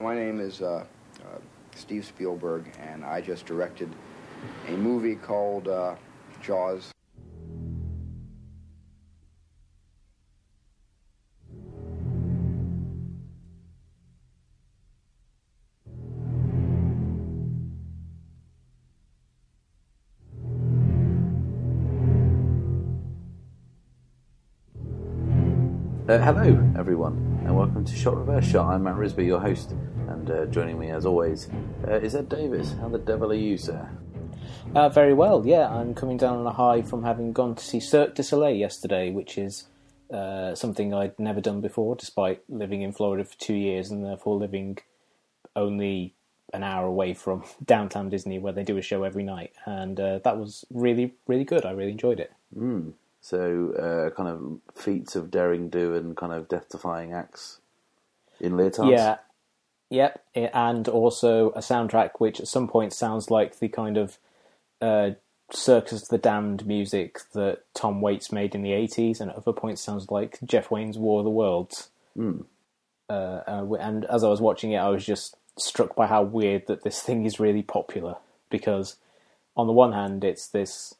My name is uh, uh, Steve Spielberg, and I just directed a movie called uh, Jaws. Uh, hello, everyone, and welcome to Shot Reverse Shot. I'm Matt Risby, your host, and uh, joining me as always uh, is Ed Davis. How the devil are you, sir? Uh, very well, yeah. I'm coming down on a high from having gone to see Cirque du Soleil yesterday, which is uh, something I'd never done before, despite living in Florida for two years and therefore living only an hour away from downtown Disney, where they do a show every night. And uh, that was really, really good. I really enjoyed it. Mm. So, uh, kind of feats of daring do and kind of death defying acts in leotards? Yeah. Yep. And also a soundtrack which at some point sounds like the kind of uh, Circus of the Damned music that Tom Waits made in the 80s, and at other points sounds like Jeff Wayne's War of the Worlds. Mm. Uh, uh, and as I was watching it, I was just struck by how weird that this thing is really popular. Because on the one hand, it's this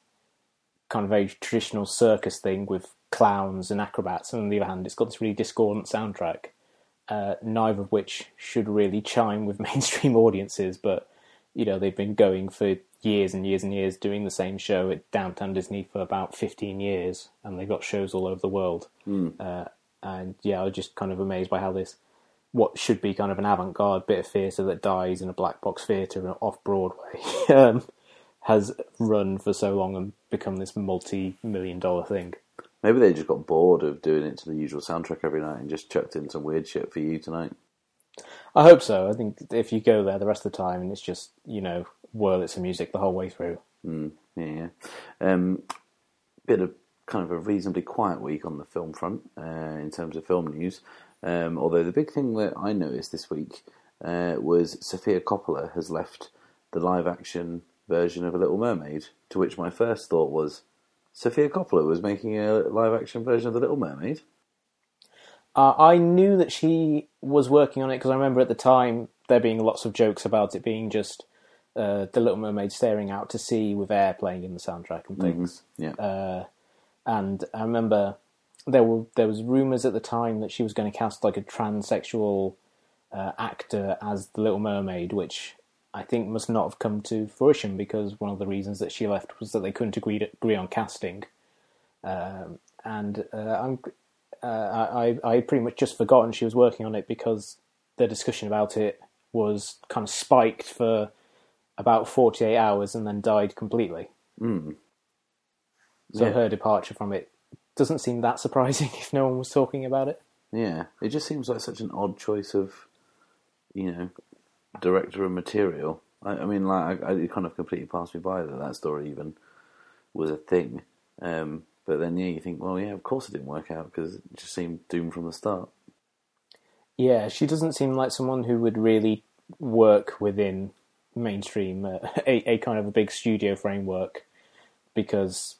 kind of very traditional circus thing with clowns and acrobats, and on the other hand, it's got this really discordant soundtrack. Uh, neither of which should really chime with mainstream audiences, but you know they've been going for years and years and years doing the same show at Downtown Disney for about 15 years, and they've got shows all over the world. Mm. Uh, and yeah, I was just kind of amazed by how this, what should be kind of an avant-garde bit of theatre that dies in a black box theatre off Broadway, um, has run for so long and become this multi-million dollar thing. Maybe they just got bored of doing it to the usual soundtrack every night and just chucked in some weird shit for you tonight. I hope so. I think if you go there the rest of the time and it's just, you know, Wurlitzer of music the whole way through. Mm, yeah, yeah. Um, bit of kind of a reasonably quiet week on the film front uh, in terms of film news. Um, although the big thing that I noticed this week uh, was Sofia Coppola has left the live action version of A Little Mermaid, to which my first thought was Sofia Coppola was making a live action version of The Little Mermaid. Uh, I knew that she was working on it because I remember at the time there being lots of jokes about it being just uh, The Little Mermaid staring out to sea with air playing in the soundtrack and things. Mm-hmm. Yeah. Uh, and I remember there were there was rumors at the time that she was going to cast like a transsexual uh, actor as the Little Mermaid, which I think must not have come to fruition because one of the reasons that she left was that they couldn't agree to, agree on casting. Um, and uh, I'm uh, I I pretty much just forgotten she was working on it because the discussion about it was kind of spiked for about 48 hours and then died completely. Mm. So Yeah. her departure from it doesn't seem that surprising if no one was talking about it. Yeah, it just seems like such an odd choice of, you know, director of material. I, I mean, like, I, I, it kind of completely passed me by that that story even was a thing. Um, but then, yeah, you think, well, yeah, of course it didn't work out because it just seemed doomed from the start. Yeah, she doesn't seem like someone who would really work within mainstream uh, a, a kind of a big studio framework because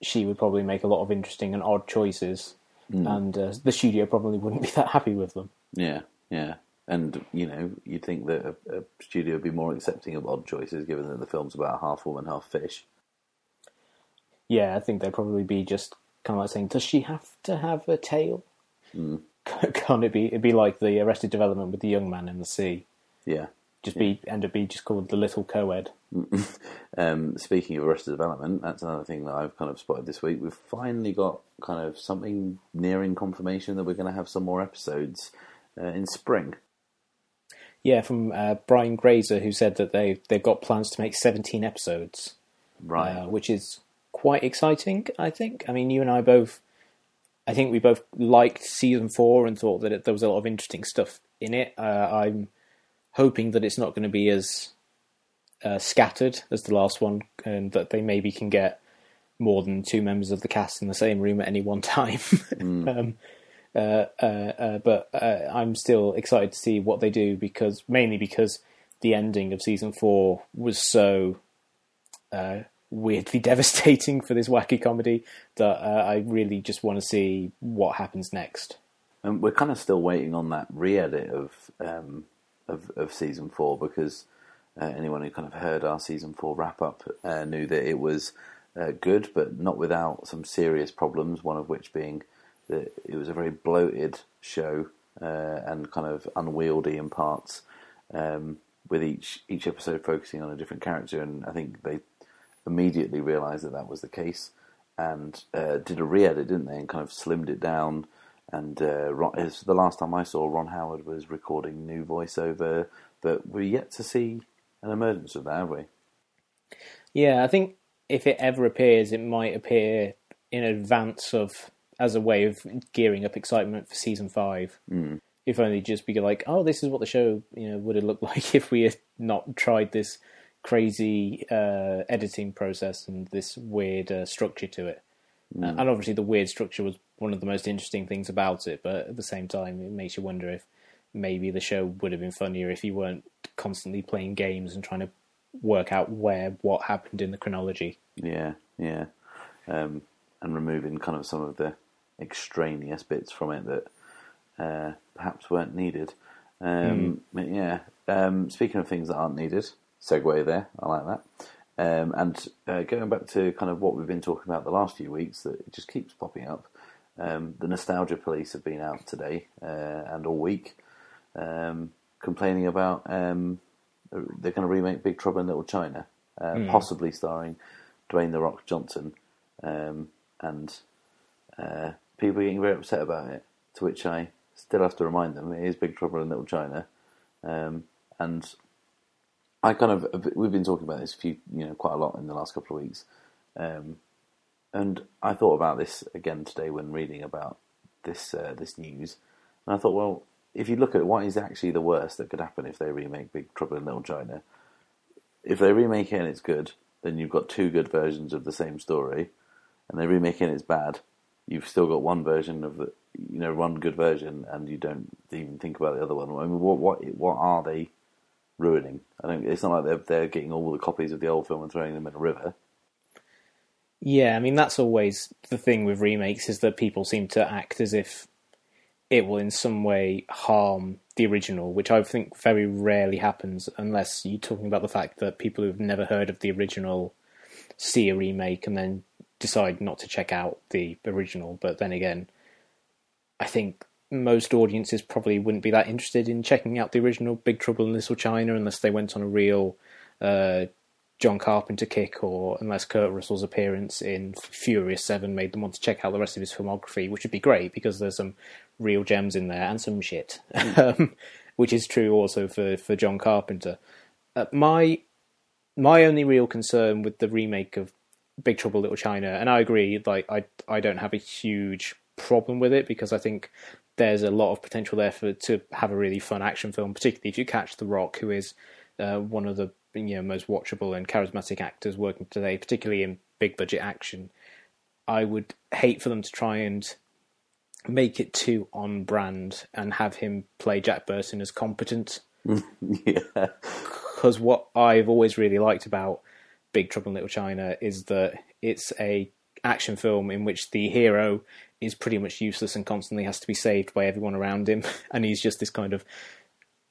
she would probably make a lot of interesting and odd choices and uh, the studio probably wouldn't be that happy with them. Yeah, yeah. And, you know, you'd think that a, a studio would be more accepting of odd choices given that the film's about half woman, half fish. Yeah, I think they'd probably be just kind of like saying, "Does she have to have a tail? Can't it be? It'd be like the Arrested Development with the young man in the sea. Yeah. Just be end up be just called the little co-ed. Um, speaking of Arrested Development, that's another thing that I've kind of spotted this week. We've finally got kind of something nearing confirmation that we're going to have some more episodes uh, in spring. Yeah, from uh, Brian Grazer, who said that they they've got plans to make seventeen episodes, Right. uh, which is quite exciting. I think. I mean, you and I both. I think we both liked season four and thought that it, there was a lot of interesting stuff in it. Uh, I'm hoping that it's not going to be as uh, scattered as the last one, and that they maybe can get more than two members of the cast in the same room at any one time. um, uh, uh, but uh, I'm still excited to see what they do because mainly because the ending of season four was so uh, weirdly devastating for this wacky comedy that uh, I really just want to see what happens next. And we're kind of still waiting on that re-edit of um, of, of season four because uh, anyone who kind of heard our season four wrap up uh, knew that it was uh, good, but not without some serious problems. One of which being that it was a very bloated show uh, and kind of unwieldy in parts, um, with each each episode focusing on a different character. And I think they immediately realised that that was the case and uh, did a re-edit, didn't they? And kind of slimmed it down. And uh, Ron, the last time I saw Ron Howard was recording new voiceover, but we're yet to see an emergence of that, have we? Yeah, I think if it ever appears, it might appear in advance of as a way of gearing up excitement for season five. Mm. If only just be like, oh, this is what the show you know would have looked like if we had not tried this crazy uh, editing process and this weird uh, structure to it. Mm. And obviously, the weird structure was one of the most interesting things about it. But at the same time, it makes you wonder if maybe the show would have been funnier if you weren't constantly playing games and trying to work out where what happened in the chronology. Yeah, yeah, um, and removing kind of some of the extraneous bits from it that uh, perhaps weren't needed. Um, mm. Yeah. Um, speaking of things that aren't needed, segue there. I like that. Um, and uh, going back to kind of what we've been talking about the last few weeks, that it just keeps popping up. Um, the Nostalgia Police have been out today uh, and all week, um, complaining about um, they're going to remake Big Trouble in Little China, uh, mm. possibly starring Dwayne the Rock Johnson, um, and uh, people getting very upset about it. To which I still have to remind them it is Big Trouble in Little China, um, and I kind of we've been talking about this few you know quite a lot in the last couple of weeks, um, and I thought about this again today when reading about this uh, this news, and I thought, well, if you look at what is actually the worst that could happen if they remake Big Trouble in Little China? If they remake it and it's good, then you've got two good versions of the same story, and they remake it and it's bad, you've still got one version of the you know one good version, and you don't even think about the other one. I mean, what what what are they? ruining. I don't. It's not like they're they're getting all the copies of the old film and throwing them in a river. Yeah, I mean that's always the thing with remakes is that people seem to act as if it will in some way harm the original, which I think very rarely happens unless you're talking about the fact that people who've never heard of the original see a remake and then decide not to check out the original. But then again, I think most audiences probably wouldn't be that interested in checking out the original Big Trouble in Little China unless they went on a real uh, John Carpenter kick or unless Kurt Russell's appearance in Furious 7 made them want to check out the rest of his filmography, which would be great because there's some real gems in there and some shit, um, which is true also for, for John Carpenter. Uh, my my only real concern with the remake of Big Trouble Little China, and I agree, like I I don't have a huge problem with it because I think there's a lot of potential there for to have a really fun action film, particularly if you catch The Rock, who is uh, one of the you know most watchable and charismatic actors working today, particularly in big budget action. I would hate for them to try and make it too on brand and have him play Jack Burton as competent. yeah. Because what I've always really liked about Big Trouble in Little China is that it's a action film in which the hero is pretty much useless and constantly has to be saved by everyone around him, and he's just this kind of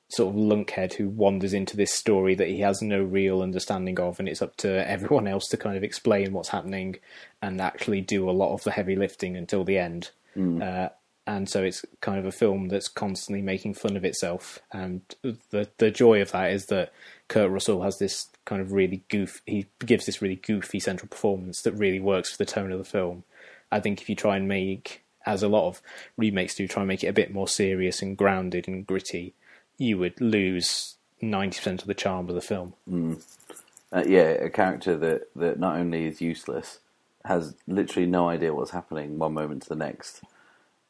sort of lunkhead who wanders into this story that he has no real understanding of, and it's up to everyone else to kind of explain what's happening and actually do a lot of the heavy lifting until the end. Mm. Uh, and so it's kind of a film that's constantly making fun of itself, and the the joy of that is that Kurt Russell has this kind of really goof. He gives this really goofy central performance that really works for the tone of the film. I think if you try and make, as a lot of remakes do, try and make it a bit more serious and grounded and gritty, you would lose ninety percent of the charm of the film. Mm. Uh, yeah, a character that that not only is useless, has literally no idea what's happening one moment to the next.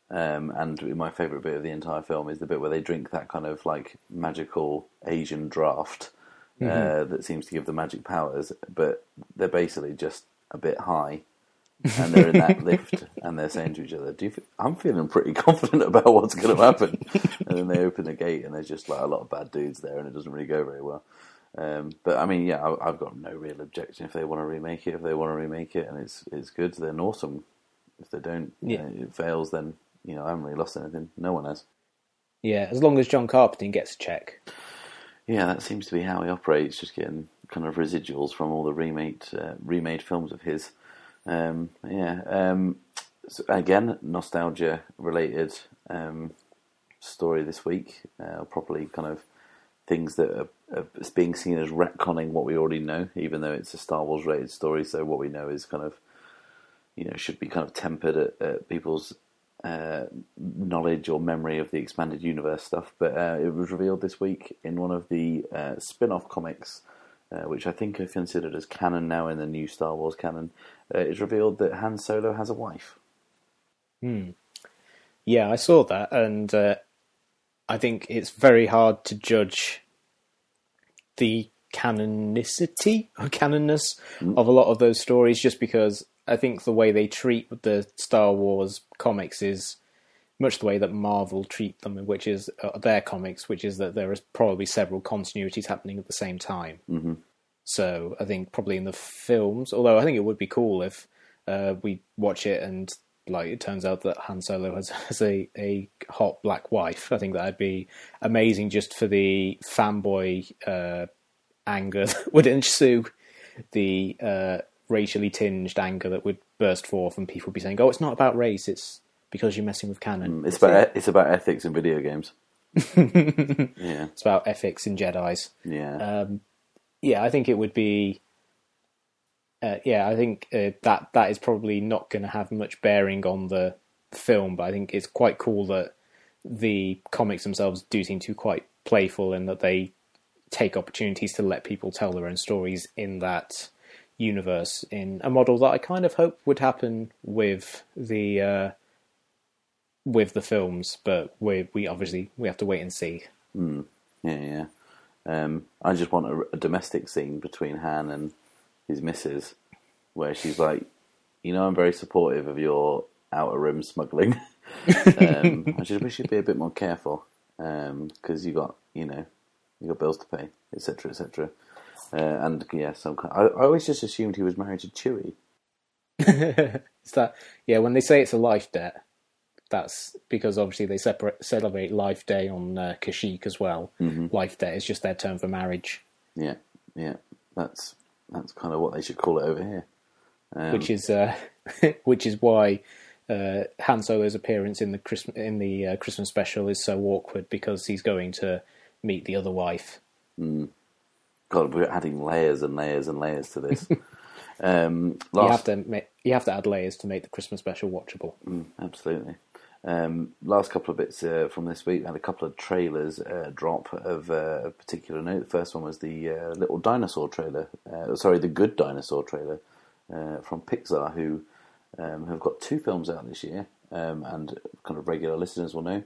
Um, and my favourite bit of the entire film is the bit where they drink that kind of like magical Asian draft uh, mm-hmm. that seems to give them magic powers, but they're basically just a bit high and they're in that lift and they're saying to each other, "Do you? Feel, I'm feeling pretty confident about what's going to happen." and then they open the gate and there's just like a lot of bad dudes there, and it doesn't really go very well. Um, but I mean, yeah, I, have got no real objection if they want to remake it. If they want to remake it and it's it's good, then awesome. If they don't, yeah. You know, it fails, then you know I haven't really lost anything. No one has. Yeah, as long as John Carpenter gets a check. Yeah, that seems to be how he operates, just getting kind of residuals from all the remade uh, remade films of his. Um, yeah, um, so again, nostalgia related um, story this week. Uh, properly kind of things that are, are being seen as retconning what we already know, even though it's a Star Wars rated story. So what we know is kind of you know should be kind of tempered at, at people's uh, knowledge or memory of the expanded universe stuff. But uh, it was revealed this week in one of the uh, spin off comics, uh, which I think are considered as canon now in the new Star Wars canon. Uh, it's revealed that Han Solo has a wife. Hmm. Yeah, I saw that, and uh, I think it's very hard to judge the canonicity or canonness mm. of a lot of those stories just because I think the way they treat the Star Wars comics is much the way that Marvel treat them, which is uh, their comics, which is that there is probably several continuities happening at the same time. Mm-hmm. So I think probably in the films, although I think it would be cool if uh, we watch it and like it turns out that Han Solo has, has a, a hot black wife. I think that'd be amazing just for the fanboy uh, anger that would ensue. The uh, racially tinged anger that would burst forth, and people would be saying, "Oh, it's not about race; it's because you're messing with canon." Mm, it's about it's about ethics in video games. yeah, it's about ethics in Jedi's. Yeah, um, yeah. I think it would be. Uh, yeah, I think uh, that that is probably not going to have much bearing on the film, but I think it's quite cool that the comics themselves do seem to be quite playful and that they take opportunities to let people tell their own stories in that universe in a model that I kind of hope would happen with the uh, with the films, but we we obviously we have to wait and see. Mm. Yeah, yeah. Um, I just want a, a, domestic scene between Han and his missus, where she's like, you know, I'm very supportive of your outer rim smuggling. um, I just wish you'd be a bit more careful because um, you got, you know, you got bills to pay, etc., etc. Uh, and yeah, some. I, I always just assumed he was married to Chewie. Is that yeah? When they say it's a life debt, that's because obviously they separate celebrate Life Day on uh, Kashyyyk as well. Mm-hmm. Life Day is just their term for marriage. Yeah, yeah, that's that's kind of what they should call it over here. Um, which is uh, which is why uh, Han Solo's appearance in the Christmas in the uh, Christmas special is so awkward because he's going to meet the other wife. Mm. God, we're adding layers and layers and layers to this. um, last... You have to make, you have to add layers to make the Christmas special watchable. Mm, absolutely. Um, last couple of bits uh, from this week, had a couple of trailers uh, drop of uh, particular note. The first one was the uh, Little Dinosaur trailer, uh, sorry, the Good Dinosaur trailer uh, from Pixar, who um, have got two films out this year, um, and kind of regular listeners will know.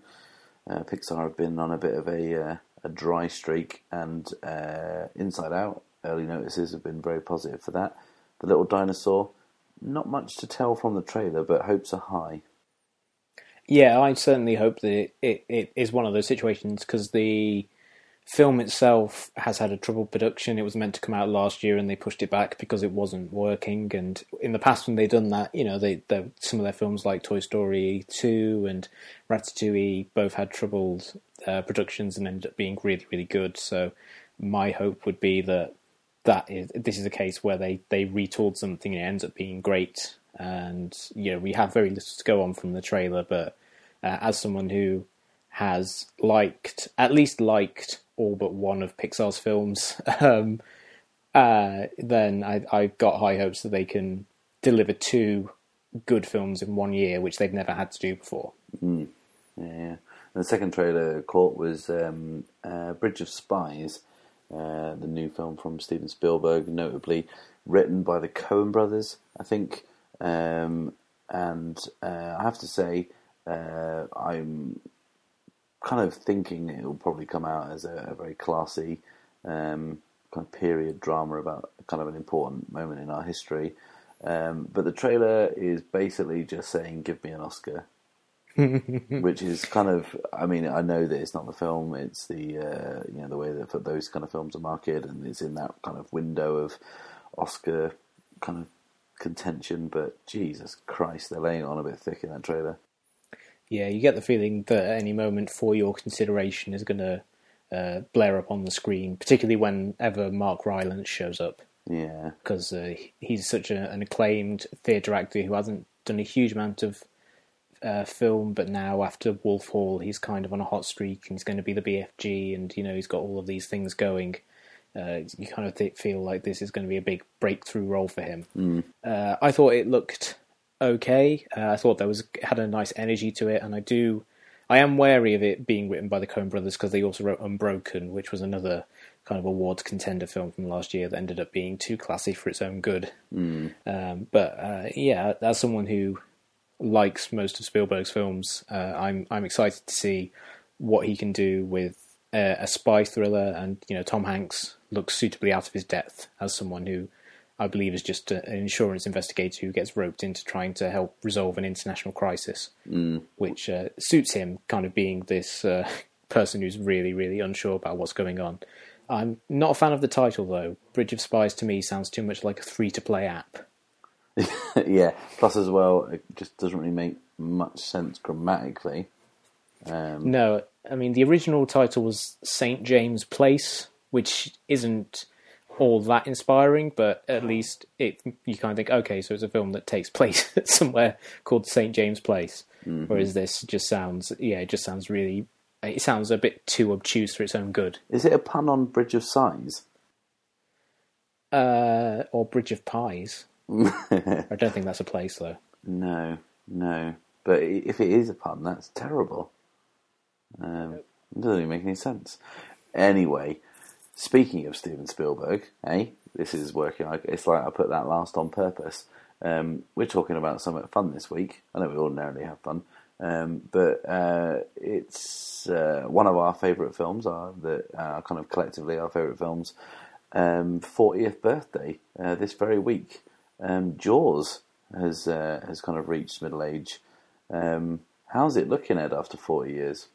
Pixar have been on a bit of a a dry streak, and uh, Inside Out early notices have been very positive for that. The Little Dinosaur, not much to tell from the trailer, but hopes are high. Yeah, I certainly hope that it, it, it is one of those situations because the film itself has had a troubled production. It was meant to come out last year and they pushed it back because it wasn't working. And in the past, when they've done that, you know, they, some of their films like Toy Story 2 and Ratatouille both had troubled uh, productions and ended up being really, really good. So my hope would be that that is this is a case where they they retooled something and it ends up being great. And you know, we have very little to go on from the trailer, but uh, as someone who has liked at least liked all but one of Pixar's films, um, uh, then I, I've got high hopes that they can deliver two good films in one year, which they've never had to do before. Mm. Yeah. And the second trailer caught was um, uh, Bridge of Spies, uh, the new film from Steven Spielberg, notably written by the Coen brothers, I think. Um, and uh, I have to say, uh, I'm kind of thinking it will probably come out as a, a very classy um, kind of period drama about kind of an important moment in our history. Um, but the trailer is basically just saying, "Give me an Oscar," which is kind of. I mean, I know that it's not the film; it's the uh, you know the way that those kind of films are marketed, and it's in that kind of window of Oscar kind of contention. But Jesus Christ, they're laying on a bit thick in that trailer yeah, you get the feeling that at any moment for your consideration is going to uh, blare up on the screen, particularly whenever Mark Rylance shows up, Yeah. because uh, he's such a, an acclaimed theatre actor who hasn't done a huge amount of uh, film, but now after Wolf Hall, he's kind of on a hot streak, and he's going to be the BFG, and you know he's got all of these things going. Uh, you kind of th- feel like this is going to be a big breakthrough role for him. Uh, I thought it looked okay. Uh, I thought there was had a nice energy to it, and I do. I am wary of it being written by the Coen brothers because they also wrote Unbroken, which was another kind of awards contender film from last year that ended up being too classy for its own good. Um, but uh, yeah, as someone who likes most of Spielberg's films, uh, I'm I'm excited to see what he can do with uh, a spy thriller. And you know, Tom Hanks looks suitably out of his depth as someone who I believe is just an insurance investigator who gets roped into trying to help resolve an international crisis, mm. which uh, suits him, kind of being this uh, person who's really really unsure about what's going on. I'm not a fan of the title though. Bridge of Spies to me sounds too much like a free to play app. yeah. Plus, as well, it just doesn't really make much sense grammatically. Um, No, I mean the original title was Saint James Place, which isn't all that inspiring, but at least it you kind of think, okay, so it's a film that takes place somewhere called Saint James Place. Whereas this just sounds, yeah, it just sounds really, it sounds a bit too obtuse for its own good. is it a pun on Bridge of Sighs? Uh, or Bridge of Pies. I don't think that's a place though. No, no. But if it is a pun, that's terrible. Um, it doesn't even make any sense. Anyway, speaking of Steven Spielberg, eh? This is working. like It's like I put that last on purpose. Um, we're talking about something fun this week. I know we ordinarily have fun, um, but uh, it's uh, one of our favourite films. Are that uh, kind of collectively our favourite films? Um, 40th birthday uh, this very week. Um, Jaws has uh, has kind of reached middle age. Um, how's it looking at after 40 years?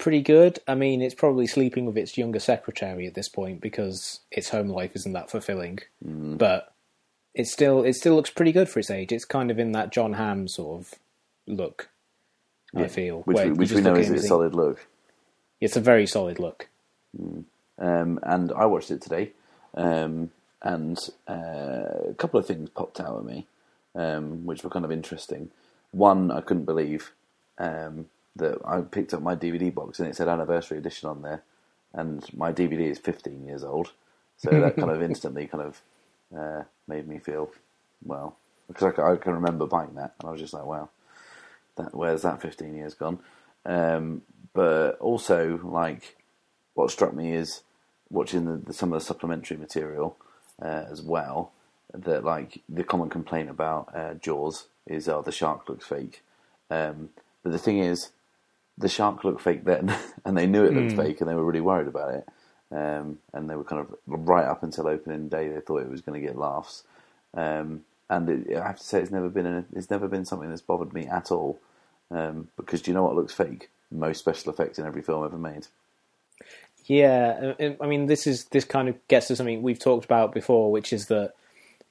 Pretty good. I mean, it's probably sleeping with its younger secretary at this point because its home life isn't that fulfilling. But it still it still looks pretty good for its age. It's kind of in that John Hamm sort of look. I feel Which, we, which we know is a solid look. It's a very solid look. Um, and I watched it today, um, and uh, a couple of things popped out at me, um, which were kind of interesting. One, I couldn't believe um, that I picked up my DVD box and it said anniversary edition on there, and my DVD is 15 years old, so that kind of instantly kind of uh, made me feel well because I, I can remember buying that, and I was just like, wow, that where's that 15 years gone? Um, but also, like, what struck me is watching the, the, some of the supplementary material uh, as well. That like the common complaint about uh, Jaws is, oh, the shark looks fake. Um, but the thing is, the shark looked fake then, and they knew it looked fake, and they were really worried about it. Um, and they were kind of right up until opening day, they thought it was going to get laughs. Um, and it, I have to say, it's never been a, it's never been something that's bothered me at all. Um, because do you know what looks fake? Most special effects in every film ever made. Yeah, I I mean, this is this kind of gets to something we've talked about before, which is that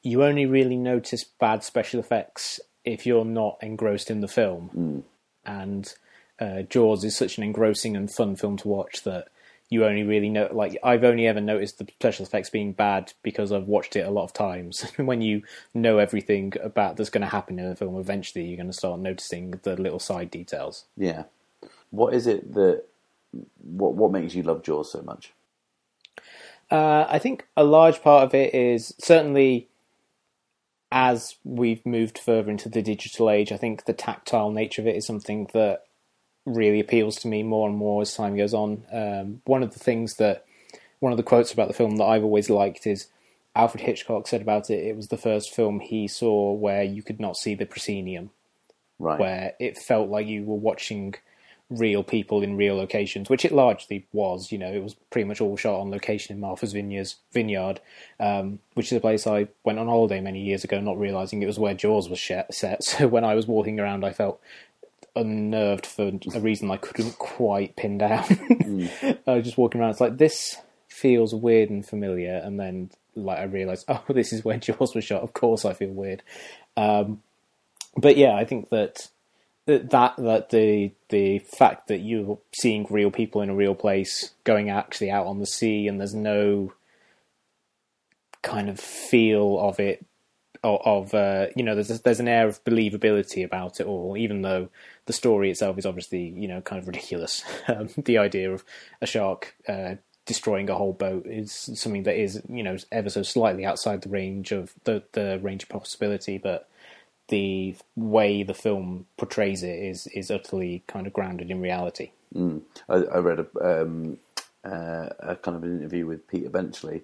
you only really notice bad special effects if you're not engrossed in the film. And uh, Jaws is such an engrossing and fun film to watch that you only really know. Like, I've only ever noticed the special effects being bad because I've watched it a lot of times. when you know everything about that's going to happen in a film, eventually you're going to start noticing the little side details. Yeah. What is it that what what makes you love Jaws so much? Uh, I think a large part of it is certainly as we've moved further into the digital age, I think the tactile nature of it is something that really appeals to me more and more as time goes on. Um, one of the things that, one of the quotes about the film that I've always liked is Alfred Hitchcock said about it, it was the first film he saw where you could not see the proscenium, Right. where it felt like you were watching real people in real locations, which it largely was. You know, it was pretty much all shot on location in Martha's Vineyards, Vineyard, um, which is a place I went on holiday many years ago, not realizing it was where Jaws was set. So when I was walking around, I felt unnerved for a reason I couldn't quite pin down. I was just walking around. It's like this feels weird and familiar, and then like I realized, oh, this is where Jaws was shot. Of course, I feel weird. Um, but yeah, I think that that that the the fact that you're seeing real people in a real place going actually out on the sea and there's no kind of feel of it of, uh, you know there's there's an air of believability about it all even though the story itself is obviously you know kind of ridiculous um, the idea of a shark uh, destroying a whole boat is something that is you know ever so slightly outside the range of the the range of possibility but the way the film portrays it is is utterly kind of grounded in reality. Mm. I, I, read a, um, uh, a kind of an interview with Peter Benchley,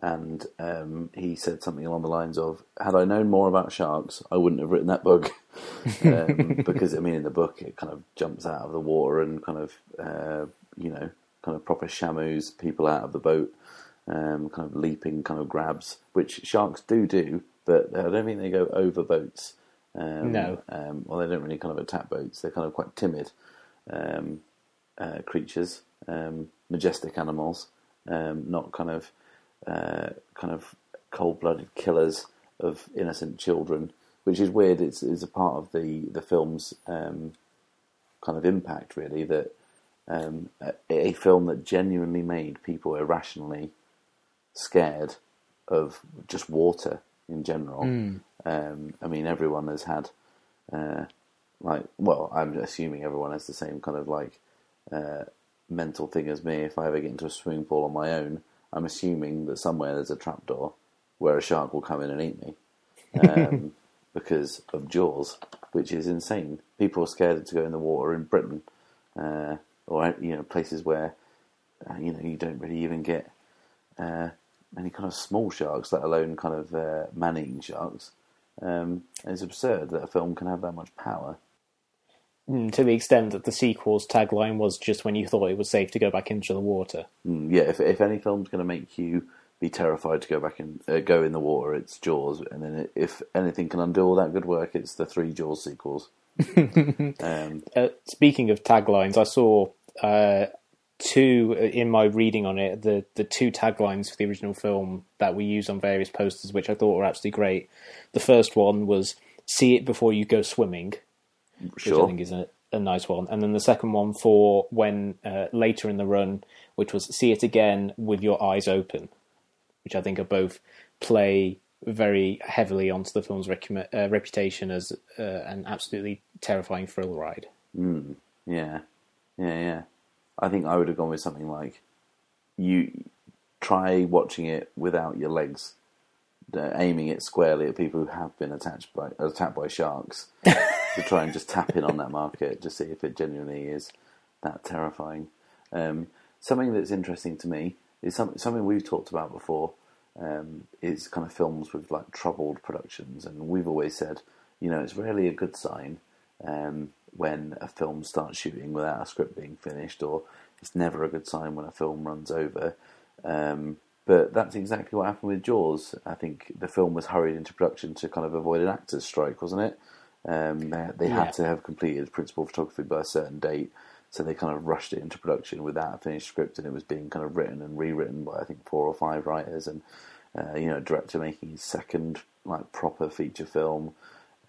and um, he said something along the lines of, "Had I known more about sharks, I wouldn't have written that book." um, because I mean, in the book, it kind of jumps out of the water and kind of uh, you know, kind of proper shamus people out of the boat, um, kind of leaping, kind of grabs, which sharks do do, but I don't think they go over boats. Um, no. Um, well, they don't really kind of attack boats. They're kind of quite timid um, uh, creatures, um, majestic animals, um, not kind of uh, kind of cold-blooded killers of innocent children, which is weird. It's, it's a part of the the film's um, kind of impact, really. That a, a film that genuinely made people irrationally scared of just water in general. Mm. Um, I mean, everyone has had, uh, like, well, I'm assuming everyone has the same kind of like uh, mental thing as me. If I ever get into a swimming pool on my own, I'm assuming that somewhere there's a trapdoor where a shark will come in and eat me um, because of Jaws, which is insane. People are scared to go in the water in Britain uh, or you know places where uh, you know you don't really even get uh, any kind of small sharks, let alone kind of uh, man-eating sharks. Um, it's absurd that a film can have that much power. Mm, to the extent that the sequel's tagline was just when you thought it was safe to go back into the water. Mm, yeah, if if any film's going to make you be terrified to go back and uh, go in the water, it's Jaws. And then if anything can undo all that good work, it's the three Jaws sequels. um, uh, speaking of taglines, I saw uh, two uh, in my reading on it the the two taglines for the original film that we use on various posters, which I thought were absolutely great. The first one was "See it before you go swimming," sure. which I think is a, a, nice one, and then the second one for when uh, later in the run, which was "See it again with your eyes open," which I think are both play very heavily onto the film's rec- uh, reputation as uh, an absolutely terrifying thrill ride. Mm, yeah, yeah, yeah. I think I would have gone with something like you try watching it without your legs, aiming it squarely at people who have been attacked by attacked by sharks to try and just tap in on that market to see if it genuinely is that terrifying. Um, something that's interesting to me is some, something we've talked about before. Um, is kind of films with like troubled productions, and we've always said, you know, it's rarely a good sign um, when a film starts shooting without a script being finished, or it's never a good sign when a film runs over. Um, but that's exactly what happened with Jaws. I think the film was hurried into production to kind of avoid an actors' strike, wasn't it? Um, they, they yeah. had to have completed principal photography by a certain date, so they kind of rushed it into production without a finished script, and it was being kind of written and rewritten by I think four or five writers, and uh, you know, director making his second like proper feature film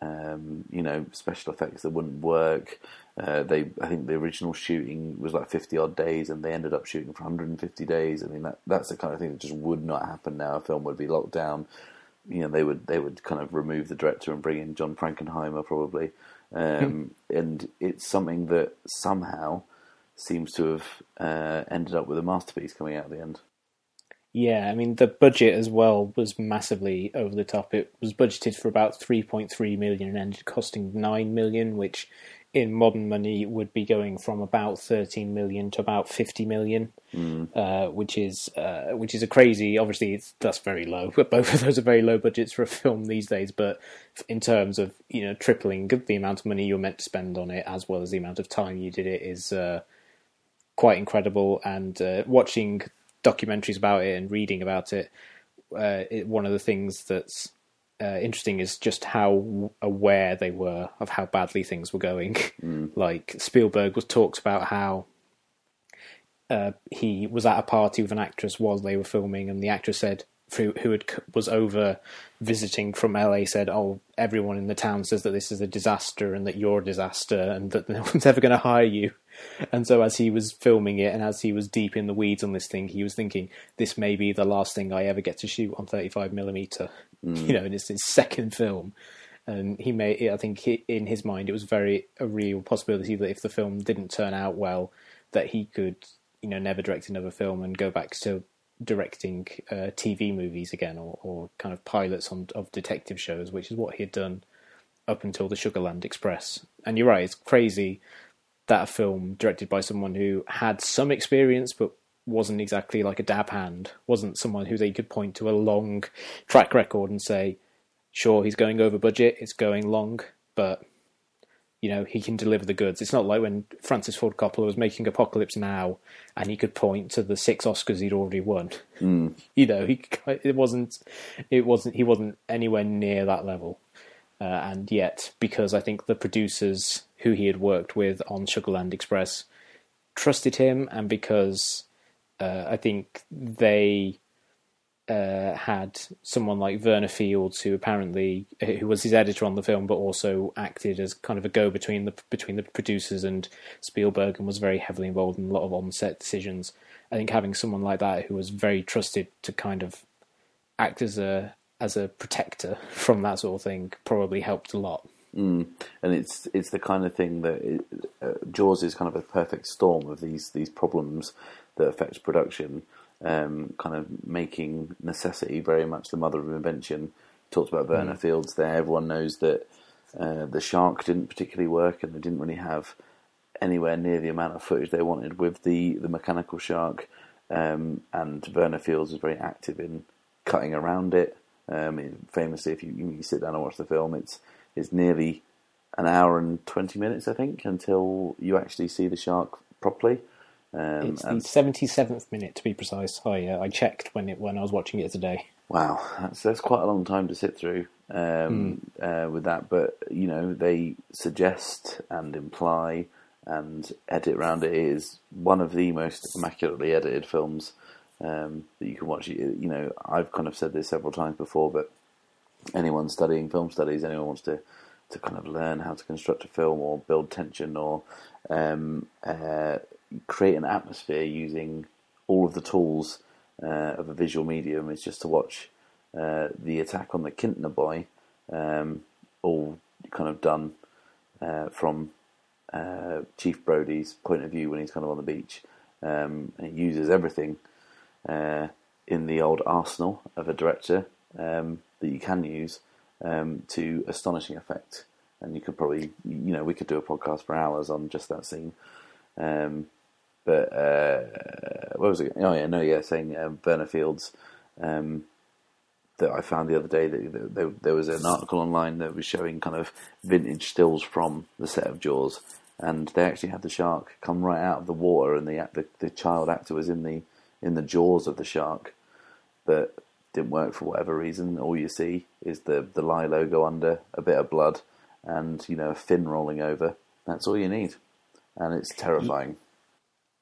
um, you know, special effects that wouldn't work. Uh, they, I think the original shooting was like 50 odd days, and they ended up shooting for 150 days. I mean, that that's the kind of thing that just would not happen now. A film would be locked down. You know, they would they would kind of remove the director and bring in John Frankenheimer probably, um, hmm. and it's something that somehow seems to have uh, ended up with a masterpiece coming out at the end. Yeah, I mean the budget as well was massively over the top. It was budgeted for about 3.3 million and ended costing 9 million, which in modern money would be going from about 13 million to about 50 million, mm. uh, which is uh, which is a crazy. Obviously, that's very low. Both of those are very low budgets for a film these days. But in terms of you know tripling the amount of money you're meant to spend on it, as well as the amount of time you did it, is uh, quite incredible. And uh, watching documentaries about it and reading about it, uh, it one of the things that's uh, interesting is just how aware they were of how badly things were going. Mm. like Spielberg was talked about how uh, he was at a party with an actress while they were filming, and the actress said, who, who had, was over visiting from LA said, "Oh, everyone in the town says that this is a disaster and that you're a disaster and that no one's ever going to hire you." And so, as he was filming it and as he was deep in the weeds on this thing, he was thinking, "This may be the last thing I ever get to shoot on 35 millimeter." Mm. You know, and it's his second film, and he may. I think he, in his mind, it was very a real possibility that if the film didn't turn out well, that he could, you know, never direct another film and go back to directing uh, TV movies again or, or kind of pilots on, of detective shows, which is what he had done up until the Sugarland Express. And you're right, it's crazy that film directed by someone who had some experience but wasn't exactly like a dab hand, wasn't someone who they could point to a long track record and say, sure, he's going over budget, it's going long, but you know, he can deliver the goods. It's not like when Francis Ford Coppola was making Apocalypse Now and he could point to the six Oscars he'd already won. Mm. You know, he it wasn't it wasn't he wasn't anywhere near that level. Uh, and yet, because I think the producers who he had worked with on Sugarland Express trusted him, and because uh, I think they uh, had someone like Verna Fields, who apparently who was his editor on the film, but also acted as kind of a go between the between the producers and Spielberg, and was very heavily involved in a lot of on-set decisions. I think having someone like that who was very trusted to kind of act as a as a protector from that sort of thing probably helped a lot. Mm. And it's it's the kind of thing that it, uh, Jaws is kind of a perfect storm of these these problems that affects production um, kind of making necessity very much the mother of invention. Talked about Verna mm. Fields there. Everyone knows that uh, the shark didn't particularly work, and they didn't really have anywhere near the amount of footage they wanted with the the mechanical shark. Um, and Verna Fields was very active in cutting around it. Um, famously, if you, you sit down and watch the film, it's it's nearly an hour and twenty minutes, I think, until you actually see the shark properly. Um, it's the seventy seventh minute to be precise. I uh, I checked when it when I was watching it today. Wow, that's that's quite a long time to sit through um, mm. uh, with that. But you know, they suggest and imply and edit around it. it is one of the most immaculately edited films um, that you can watch. You know, I've kind of said this several times before, but anyone studying film studies, anyone wants to to kind of learn how to construct a film or build tension or um, uh, create an atmosphere using all of the tools uh, of a visual medium is just to watch uh, the attack on the Kintner boy, um, all kind of done uh, from uh, Chief Brody's point of view when he's kind of on the beach. Um, and it uses everything uh, in the old arsenal of a director um, that you can use um, to astonishing effect. And you could probably, you know, we could do a podcast for hours on just that scene. Um, but uh, what was it? Oh yeah, no, yeah, saying Verna Fields um, that I found the other day that there, there, was an article online that was showing kind of vintage stills from the set of Jaws, and they actually had the shark come right out of the water, and the the, the child actor was in the in the jaws of the shark, but didn't work for whatever reason. All you see is the the lie logo under a bit of blood, and you know a fin rolling over. That's all you need, and it's terrifying.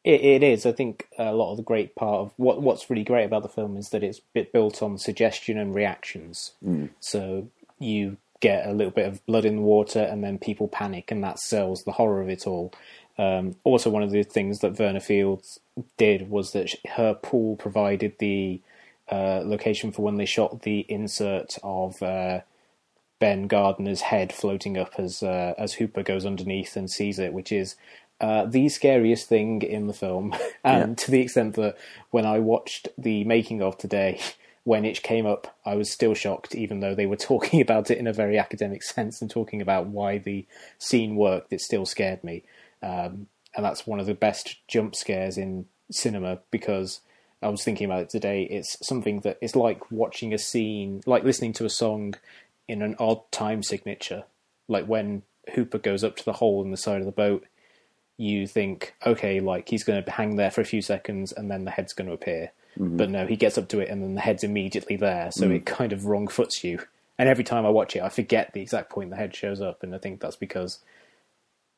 It, it is. I think a lot of the great part of what what's really great about the film is that it's built on suggestion and reactions. Mm. So you get a little bit of blood in the water, and then people panic, and that sells the horror of it all. Um, also, one of the things that Verna Fields did was that her pool provided the uh, location for when they shot the insert of uh, Ben Gardner's head floating up as uh, as Hooper goes underneath and sees it, which is uh, the scariest thing in the film, and yeah. to the extent that when I watched the making of today, when it came up, I was still shocked, even though they were talking about it in a very academic sense and talking about why the scene worked. It still scared me, um, and that's one of the best jump scares in cinema because I was thinking about it today. It's something that it's like watching a scene, like listening to a song in an odd time signature, like when Hooper goes up to the hole in the side of the boat you think, okay, like he's going to hang there for a few seconds and then the head's going to appear. Mm-hmm. But no, he gets up to it and then the head's immediately there, so mm. it kind of wrong foots you. And every time I watch it, I forget the exact point the head shows up, and I think that's because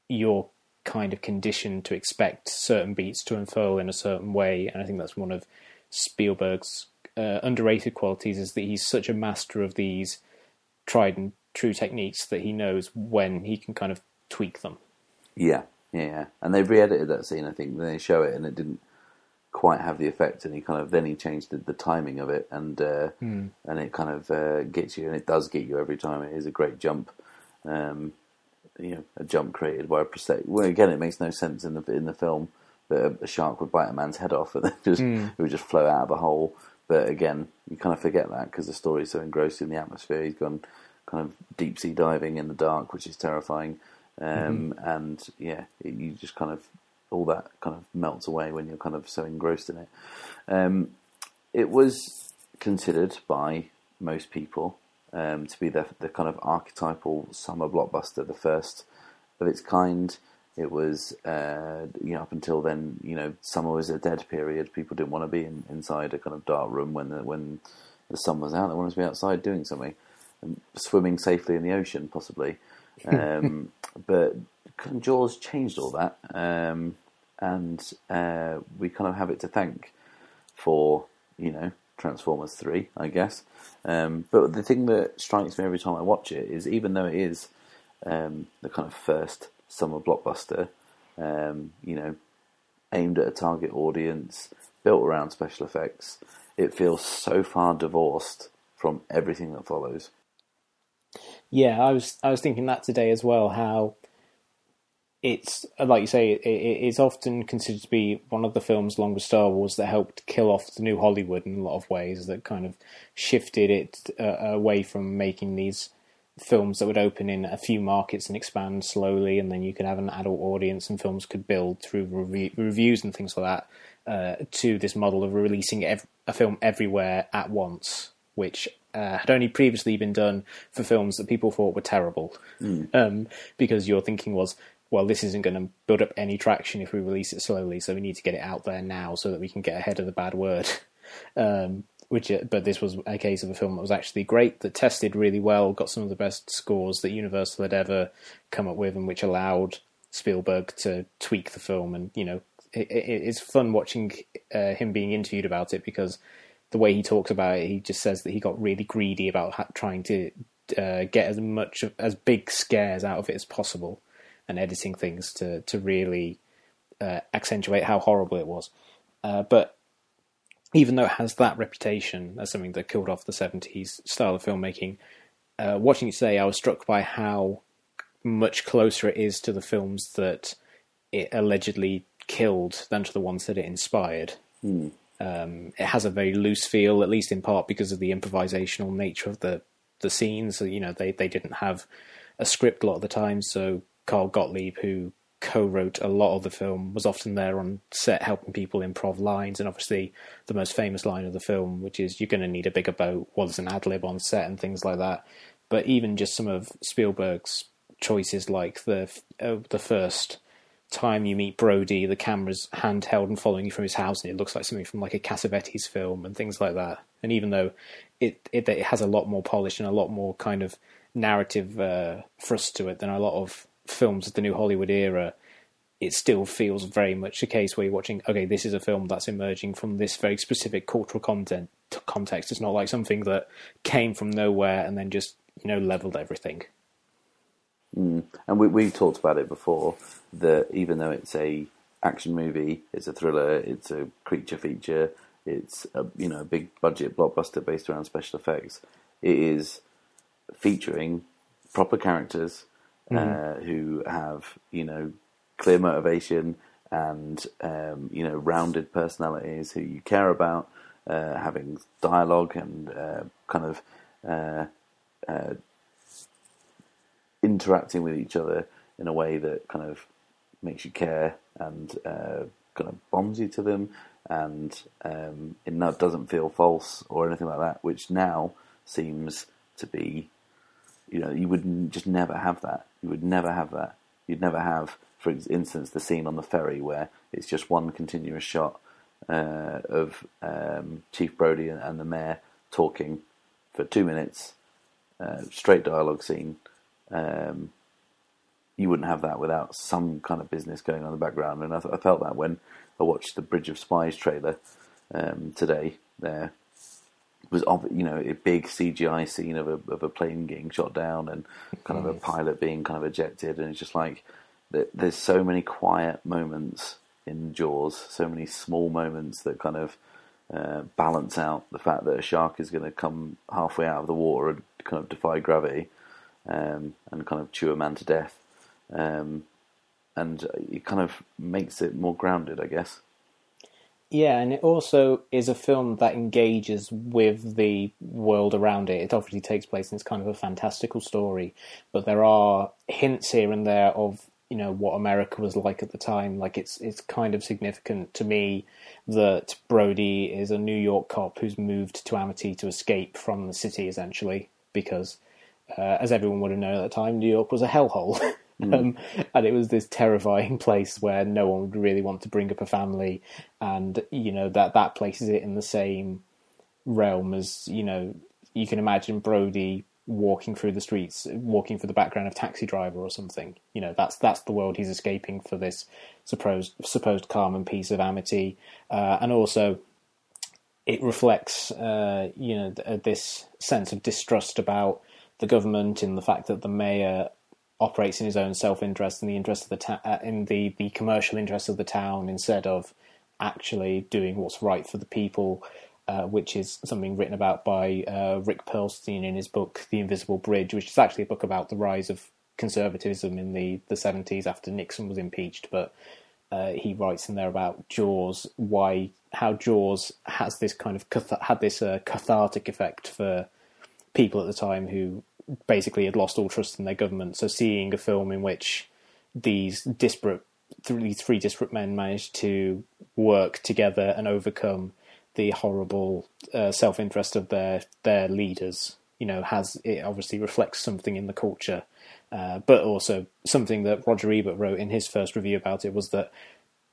you're kind of conditioned to expect certain beats to unfurl in a certain way, and I think that's one of Spielberg's uh, underrated qualities is that he's such a master of these tried and true techniques that he knows when he can kind of tweak them. Yeah, yeah, and they've re-edited that scene. I think they show it, and it didn't quite have the effect, and he kind of then he changed the, the timing of it, and uh, Hmm. and it kind of uh, gets you, and it does get you every time. It is a great jump, um, you know, a jump created by a prosthetic. Well, again, it makes no sense in the in the film that a, a shark would bite a man's head off, and then just Hmm. it would just flow out of a hole. But again, you kind of forget that because the story's so engrossed in the atmosphere. He's gone kind of deep sea diving in the dark, which is terrifying. Um, And yeah, it, you just kind of all that kind of melts away when you're kind of so engrossed in it. Um, it was considered by most people um, to be the, the kind of archetypal summer blockbuster, the first of its kind. It was, uh, you know, up until then, you know, summer was a dead period. People didn't want to be in, inside a kind of dark room when the, when the sun was out. They wanted to be outside doing something, and swimming safely in the ocean, possibly. Um, but Jaws changed all that, um, and uh, we kind of have it to thank for you know Transformers three, I guess. Um, but the thing that strikes me every time I watch it is, even though it is um, the kind of first summer blockbuster, um, you know, aimed at a target audience, built around special effects, it feels so far divorced from everything that follows. Yeah, I was I was thinking that today as well. How it's like you say, it, it, it's often considered to be one of the films, along with Star Wars, that helped kill off the new Hollywood in a lot of ways. That kind of shifted it uh, away from making these films that would open in a few markets and expand slowly, and then you could have an adult audience, and films could build through review, reviews and things like that. Uh, to this model of releasing ev- a film everywhere at once, which uh, had only previously been done for films that people thought were terrible. Um, because your thinking was, well, this isn't going to build up any traction if we release it slowly, so we need to get it out there now so that we can get ahead of the bad word. Um, which, uh, but this was a case of a film that was actually great, that tested really well, got some of the best scores that Universal had ever come up with, and which allowed Spielberg to tweak the film. And you know, it, it, it's fun watching uh, him being interviewed about it because the way he talks about it, he just says that he got really greedy about ha- trying to uh, get as much of, as big scares out of it as possible, and editing things to to really uh, accentuate how horrible it was. Uh, but even though it has that reputation as something that killed off the seventies style of filmmaking, uh, watching it today, I was struck by how much closer it is to the films that it allegedly killed than to the ones that it inspired. Um, it has a very loose feel, at least in part because of the improvisational nature of the the scenes. You know, they they didn't have a script a lot of the time, so Carl Gottlieb, who co-wrote a lot of the film, was often there on set helping people improv lines, and obviously the most famous line of the film, which is "You're going to need a bigger boat," was an ad lib on set and things like that. But even just some of Spielberg's choices, like the uh, the first time you meet Brody, the camera's handheld and following you from his house, and it looks like something from like a Cassavetes film and things like that. And even though it it, it has a lot more polish and a lot more kind of narrative uh, thrust to it than a lot of films of the New Hollywood era, it still feels very much a case where you're watching. Okay, this is a film that's emerging from this very specific cultural content context. It's not like something that came from nowhere and then just you know leveled everything. Mm. And we we've talked about it before that even though it's a action movie, it's a thriller, it's a creature feature, it's a you know a big budget blockbuster based around special effects. It is featuring proper characters uh, who have you know clear motivation and um, you know rounded personalities who you care about, uh, having dialogue and uh, kind of uh, uh, interacting with each other in a way that kind of makes you care and kind of bonds you to them, and um, it doesn't feel false or anything like that. Which now seems to be, you know, you would just never have that. You would never have that. You'd never have, for instance, the scene on the ferry where it's just one continuous shot uh, of um, Chief Brody and, and the mayor talking for two minutes, uh, straight dialogue scene. Um, you wouldn't have that without some kind of business going on in the background. And I, I felt that when I watched the Bridge of Spies trailer um, today. There, was of you know a big CGI scene of a of a plane getting shot down and kind of a pilot being kind of ejected, and it's just like there's so many quiet moments in Jaws, so many small moments that kind of uh, balance out the fact that a shark is going to come halfway out of the water and kind of defy gravity um, and kind of chew a man to death. Um, and it kind of makes it more grounded, I guess. Yeah, and it also is a film that engages with the world around it. It obviously takes place and it's kind of a fantastical story, but there are hints here and there of you know what America was like at the time. Like it's it's kind of significant to me that Brody is a New York cop who's moved to Amity to escape from the city, essentially, because uh, as everyone would have known at the time, New York was a hellhole. Mm. Um, and it was this terrifying place where no one would really want to bring up a family, and you know that that places it in the same realm as you know you can imagine Brody walking through the streets, walking for the background of Taxi Driver or something. You know that's that's the world he's escaping for this supposed supposed calm and peace of amity, uh, and also it reflects uh, you know this sense of distrust about the government in the fact that the mayor operates in his own self-interest and the interest of the ta- uh, in the the commercial interest of the town instead of actually doing what's right for the people, uh, which is something written about by uh, Rick Perlstein in his book The Invisible Bridge, which is actually a book about the rise of conservatism in the the seventies after Nixon was impeached, but. Uh, he writes in there about Jaws, why how Jaws has this kind of cath- had this uh, cathartic effect for people at the time who basically had lost all trust in their government. So seeing a film in which these disparate, three, three disparate men managed to work together and overcome the horrible uh, self interest of their their leaders, you know, has it obviously reflects something in the culture. Uh, but also something that Roger Ebert wrote in his first review about it was that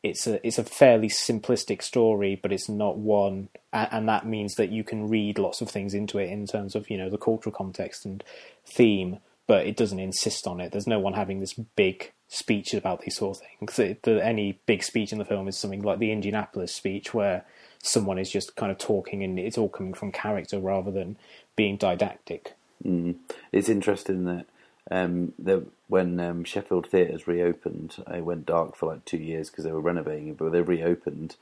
it's a it's a fairly simplistic story, but it's not one, and that means that you can read lots of things into it in terms of you know the cultural context and theme, but it doesn't insist on it. There's no one having this big speech about these sort of things. It, the, any big speech in the film is something like the Indianapolis speech, where someone is just kind of talking and it's all coming from character rather than being didactic. Mm. It's interesting that um, the, when um, Sheffield Theatres reopened, it went dark for like two years because they were renovating it. But they reopened.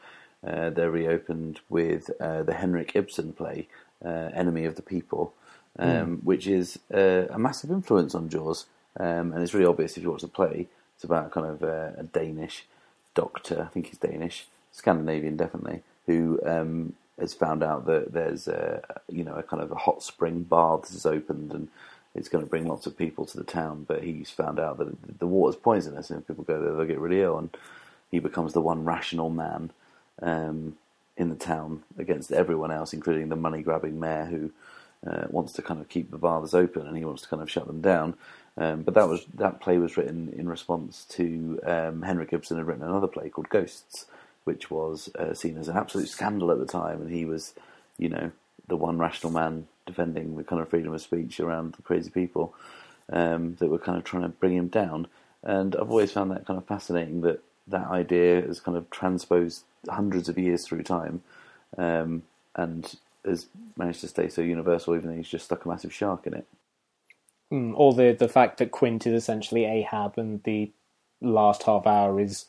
Uh, they reopened with uh, the Henrik Ibsen play, uh, Enemy of the People, um, mm. which is uh, a massive influence on Jaws. Um, and it's really obvious if you watch the play. It's about kind of a, a Danish doctor, I think he's Danish, Scandinavian definitely, who um, has found out that there's a, you know a kind of a hot spring bath has opened and it's going to bring lots of people to the town. But he's found out that the water's poisonous, and if people go there, they'll get really ill. And he becomes the one rational man um, in the town against everyone else, including the money grabbing mayor who uh, wants to kind of keep the bars open and he wants to kind of shut them down. Um, but that was that play was written in response to um, Henrik Ibsen had written another play called Ghosts, which was uh, seen as an absolute scandal at the time, and he was, you know, the one rational man defending the kind of freedom of speech around the crazy people um, that were kind of trying to bring him down. And I've always found that kind of fascinating that that idea has kind of transposed hundreds of years through time um, and has managed to stay so universal, even though he's just stuck a massive shark in it. Mm, or the the fact that Quint is essentially Ahab, and the last half hour is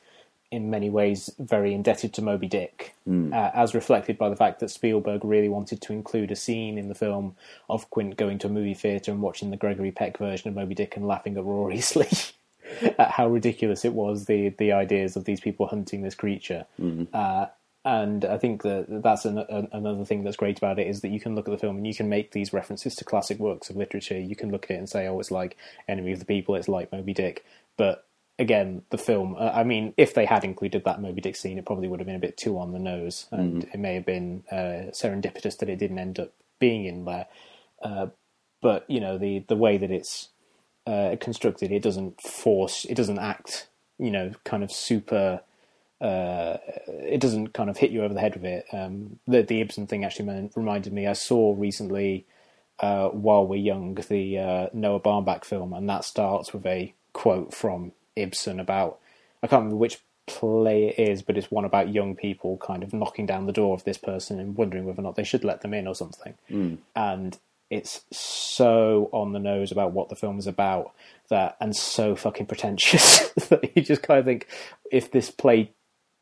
in many ways very indebted to Moby Dick, mm. uh, as reflected by the fact that Spielberg really wanted to include a scene in the film of Quint going to a movie theatre and watching the Gregory Peck version of Moby Dick and laughing uproariously at how ridiculous it was the the ideas of these people hunting this creature. Mm. Uh, and I think that that's an, an, another thing that's great about it is that you can look at the film and you can make these references to classic works of literature. You can look at it and say, "Oh, it's like Enemy of the People," it's like Moby Dick, but again, the film. Uh, I mean, if they had included that Moby Dick scene, it probably would have been a bit too on the nose, and mm. it may have been uh, serendipitous that it didn't end up being in there. Uh, but you know, the the way that it's uh, constructed, it doesn't force, it doesn't act, you know, kind of super. Uh, it doesn't kind of hit you over the head with it. Um, the the Ibsen thing actually reminded me. I saw recently. Uh, while we're young, the Noah Baumbach film, and that starts with a quote from Ibsen about I can't remember which play it is, but it's one about young people kind of knocking down the door of this person and wondering whether or not they should let them in or something. Mm. And it's so on the nose about what the film is about that, and so fucking pretentious that you just kind of think if this play,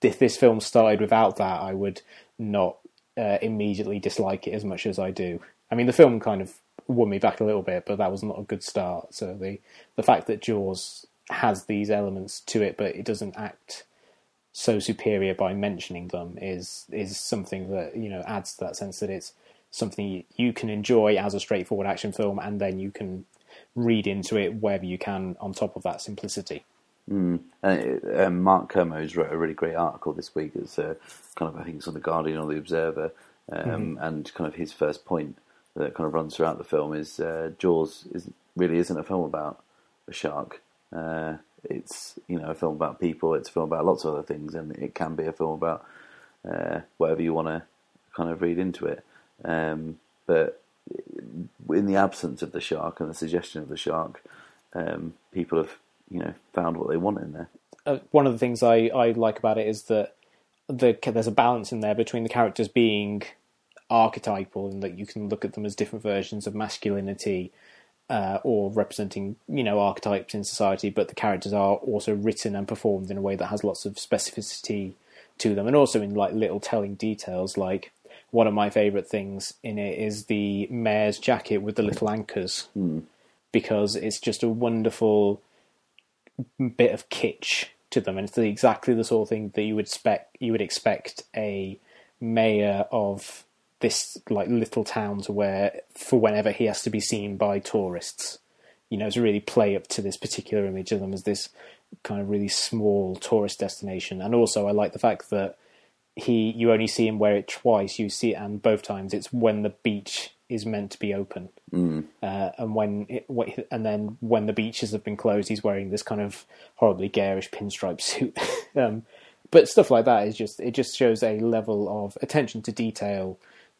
if this film started without that, I would not uh, immediately dislike it as much as I do. I mean, the film kind of won me back a little bit, but that was not a good start. So the the fact that Jaws has these elements to it, but it doesn't act so superior by mentioning them is is something that you know adds to that sense that it's something you can enjoy as a straightforward action film, and then you can read into it wherever you can on top of that simplicity. Mm. Uh, um, Mark Kermode wrote a really great article this week. It's uh, kind of I think it's on the Guardian or the Observer, um, mm-hmm. and kind of his first point that kind of runs throughout the film is uh, Jaws is really isn't a film about a shark. Uh, it's you know a film about people. It's a film about lots of other things, and it can be a film about uh, whatever you want to kind of read into it. Um, but in the absence of the shark and the suggestion of the shark, um, people have you know found what they want in there. Uh, one of the things I, I like about it is that the, there's a balance in there between the characters being archetypal and that you can look at them as different versions of masculinity uh, or representing you know archetypes in society, but the characters are also written and performed in a way that has lots of specificity to them, and also in like little telling details. Like one of my favourite things in it is the mayor's jacket with the little anchors, mm. because it's just a wonderful bit of kitsch to them, and it's exactly the sort of thing that you would expect you would expect a mayor of this like little town to where for whenever he has to be seen by tourists, you know, to really play up to this particular image of them as this kind of really small tourist destination. And also, I like the fact that he you only see him wear it twice. You see it, and both times it's when the beach is meant to be open, mm. uh, and when it, and then when the beaches have been closed, he's wearing this kind of horribly garish pinstripe suit. um, but stuff like that is just it just shows a level of attention to detail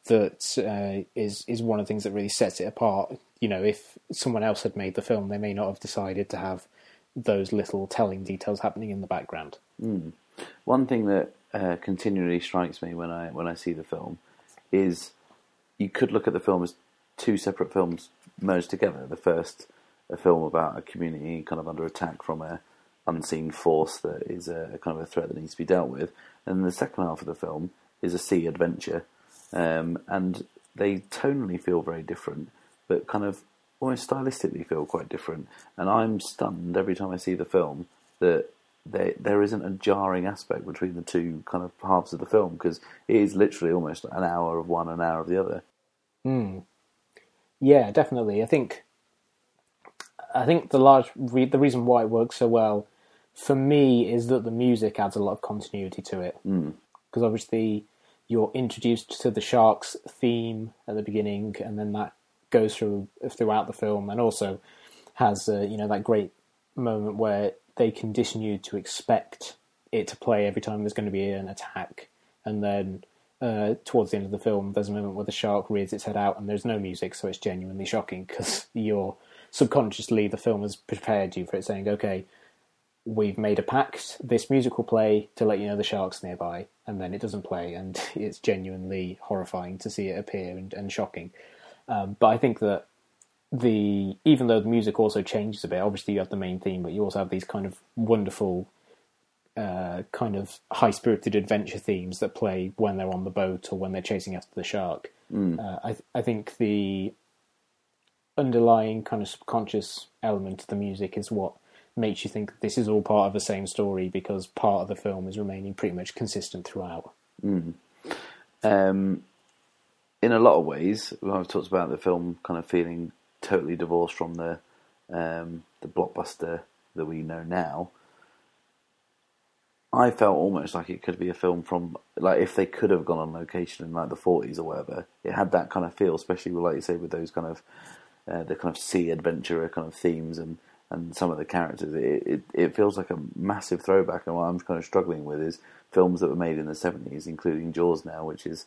that uh, is is one of the things that really sets it apart. You know, if someone else had made the film, they may not have decided to have those little telling details happening in the background. Mm. One thing that uh, continually strikes me when I when I see the film is you could look at the film as two separate films merged together. The first, a film about a community kind of under attack from a unseen force that is a kind of a threat that needs to be dealt with, and the second half of the film is a sea adventure um, and they tonally feel very different, but kind of almost stylistically feel quite different. And I'm stunned every time I see the film that there there isn't a jarring aspect between the two kind of halves of the film because it is literally almost an hour of one, and an hour of the other. Hmm. Yeah, definitely. I think I think the large re- the reason why it works so well for me is that the music adds a lot of continuity to it because mm. obviously you're introduced to the sharks theme at the beginning, and then that goes through throughout the film, and also has uh, you know that great moment where they condition you to expect it to play every time there's going to be an attack, and then uh, towards the end of the film, there's a moment where the shark rears its head out, and there's no music, so it's genuinely shocking because you're subconsciously the film has prepared you for it, saying, "Okay, we've made a pact. This music will play to let you know the shark's nearby, and then it doesn't play, and it's genuinely horrifying to see it appear and, and shocking. Um, but I think that the even though the music also changes a bit, obviously you have the main theme, but you also have these kind of wonderful, uh, kind of high spirited adventure themes that play when they're on the boat or when they're chasing after the shark. Mm. Uh, I I think the underlying kind of subconscious element of the music is what makes you think this is all part of the same story because part of the film is remaining pretty much consistent throughout. Mm. Um, in a lot of ways, when I've talked about the film kind of feeling totally divorced from the um, the blockbuster that we know now. I felt almost like it could be a film from like if they could have gone on location in like the forties or whatever. It had that kind of feel, especially like you say with those kind of uh, the kind of sea adventurer kind of themes and and some of the characters. It, it, it feels like a massive throwback, and what I'm kind of struggling with is films that were made in the 70s, including Jaws now, which is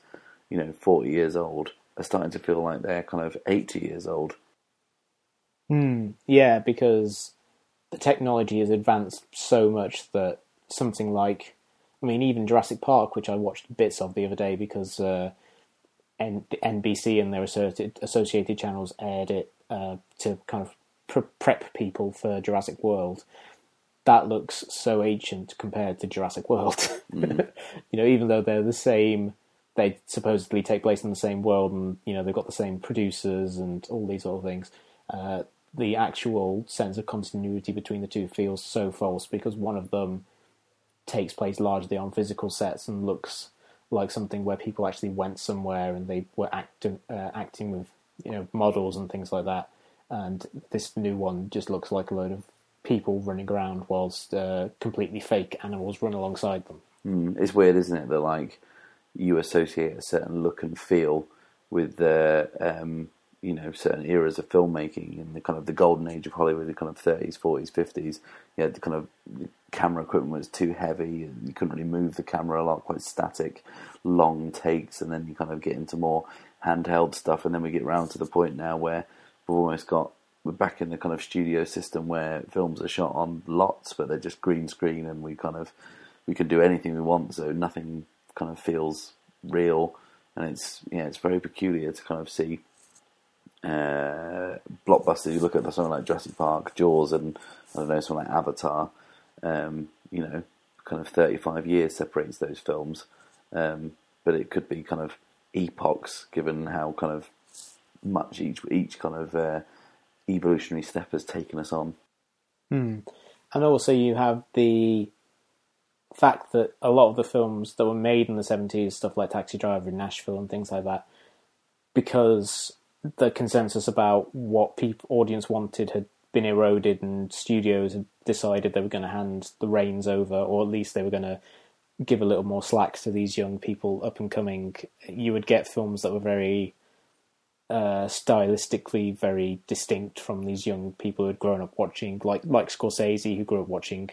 you know 40 years old, are starting to feel like they're kind of 80 years old. Hmm. Yeah, because the technology has advanced so much that something like, I mean, even Jurassic Park, which I watched bits of the other day because uh, N- NBC and their associated, associated channels aired it uh, to kind of prep people for Jurassic World. That looks so ancient compared to Jurassic World. Mm. you know, even though they're the same, they supposedly take place in the same world, and you know they've got the same producers and all these sort of things. Uh, the actual sense of continuity between the two feels so false because one of them takes place largely on physical sets and looks like something where people actually went somewhere and they were acting uh, acting with you know models and things like that. And this new one just looks like a load of people running around whilst uh, completely fake animals run alongside them. Mm, it's weird, isn't it? That like you associate a certain look and feel with the um, you know certain eras of filmmaking in the kind of the golden age of Hollywood, the kind of thirties, forties, fifties. Yeah, the kind of the camera equipment was too heavy, and you couldn't really move the camera a lot, quite static, long takes, and then you kind of get into more handheld stuff, and then we get around to the point now where we've almost got we're back in the kind of studio system where films are shot on lots, but they're just green screen, and we kind of we can do anything we want, so nothing kind of feels real, and it's yeah, it's very peculiar to kind of see uh, blockbusters. You look at something like Jurassic Park, Jaws, and I don't know something like Avatar. Um, you know, kind of thirty-five years separates those films, um, but it could be kind of epochs given how kind of much each each kind of uh, evolutionary step has taken us on. Hmm. And also, you have the fact that a lot of the films that were made in the 70s, stuff like Taxi Driver Nashville and things like that, because the consensus about what people audience wanted had been eroded, and studios had decided they were going to hand the reins over, or at least they were going to give a little more slack to these young people up and coming. You would get films that were very uh, stylistically very distinct from these young people who had grown up watching, like like Scorsese, who grew up watching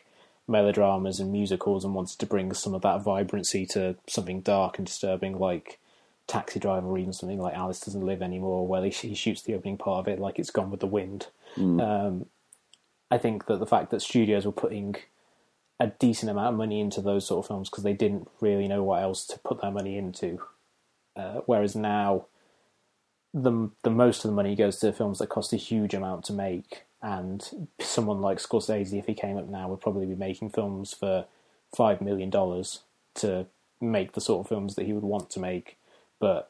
melodramas and musicals and wanted to bring some of that vibrancy to something dark and disturbing, like Taxi Driver, or even something like Alice Doesn't Live Anymore, where he, he shoots the opening part of it like it's Gone with the Wind. Mm. Um, I think that the fact that studios were putting a decent amount of money into those sort of films because they didn't really know what else to put their money into. Uh, whereas now, the the most of the money goes to films that cost a huge amount to make, and someone like Scorsese, if he came up now, would probably be making films for five million dollars to make the sort of films that he would want to make but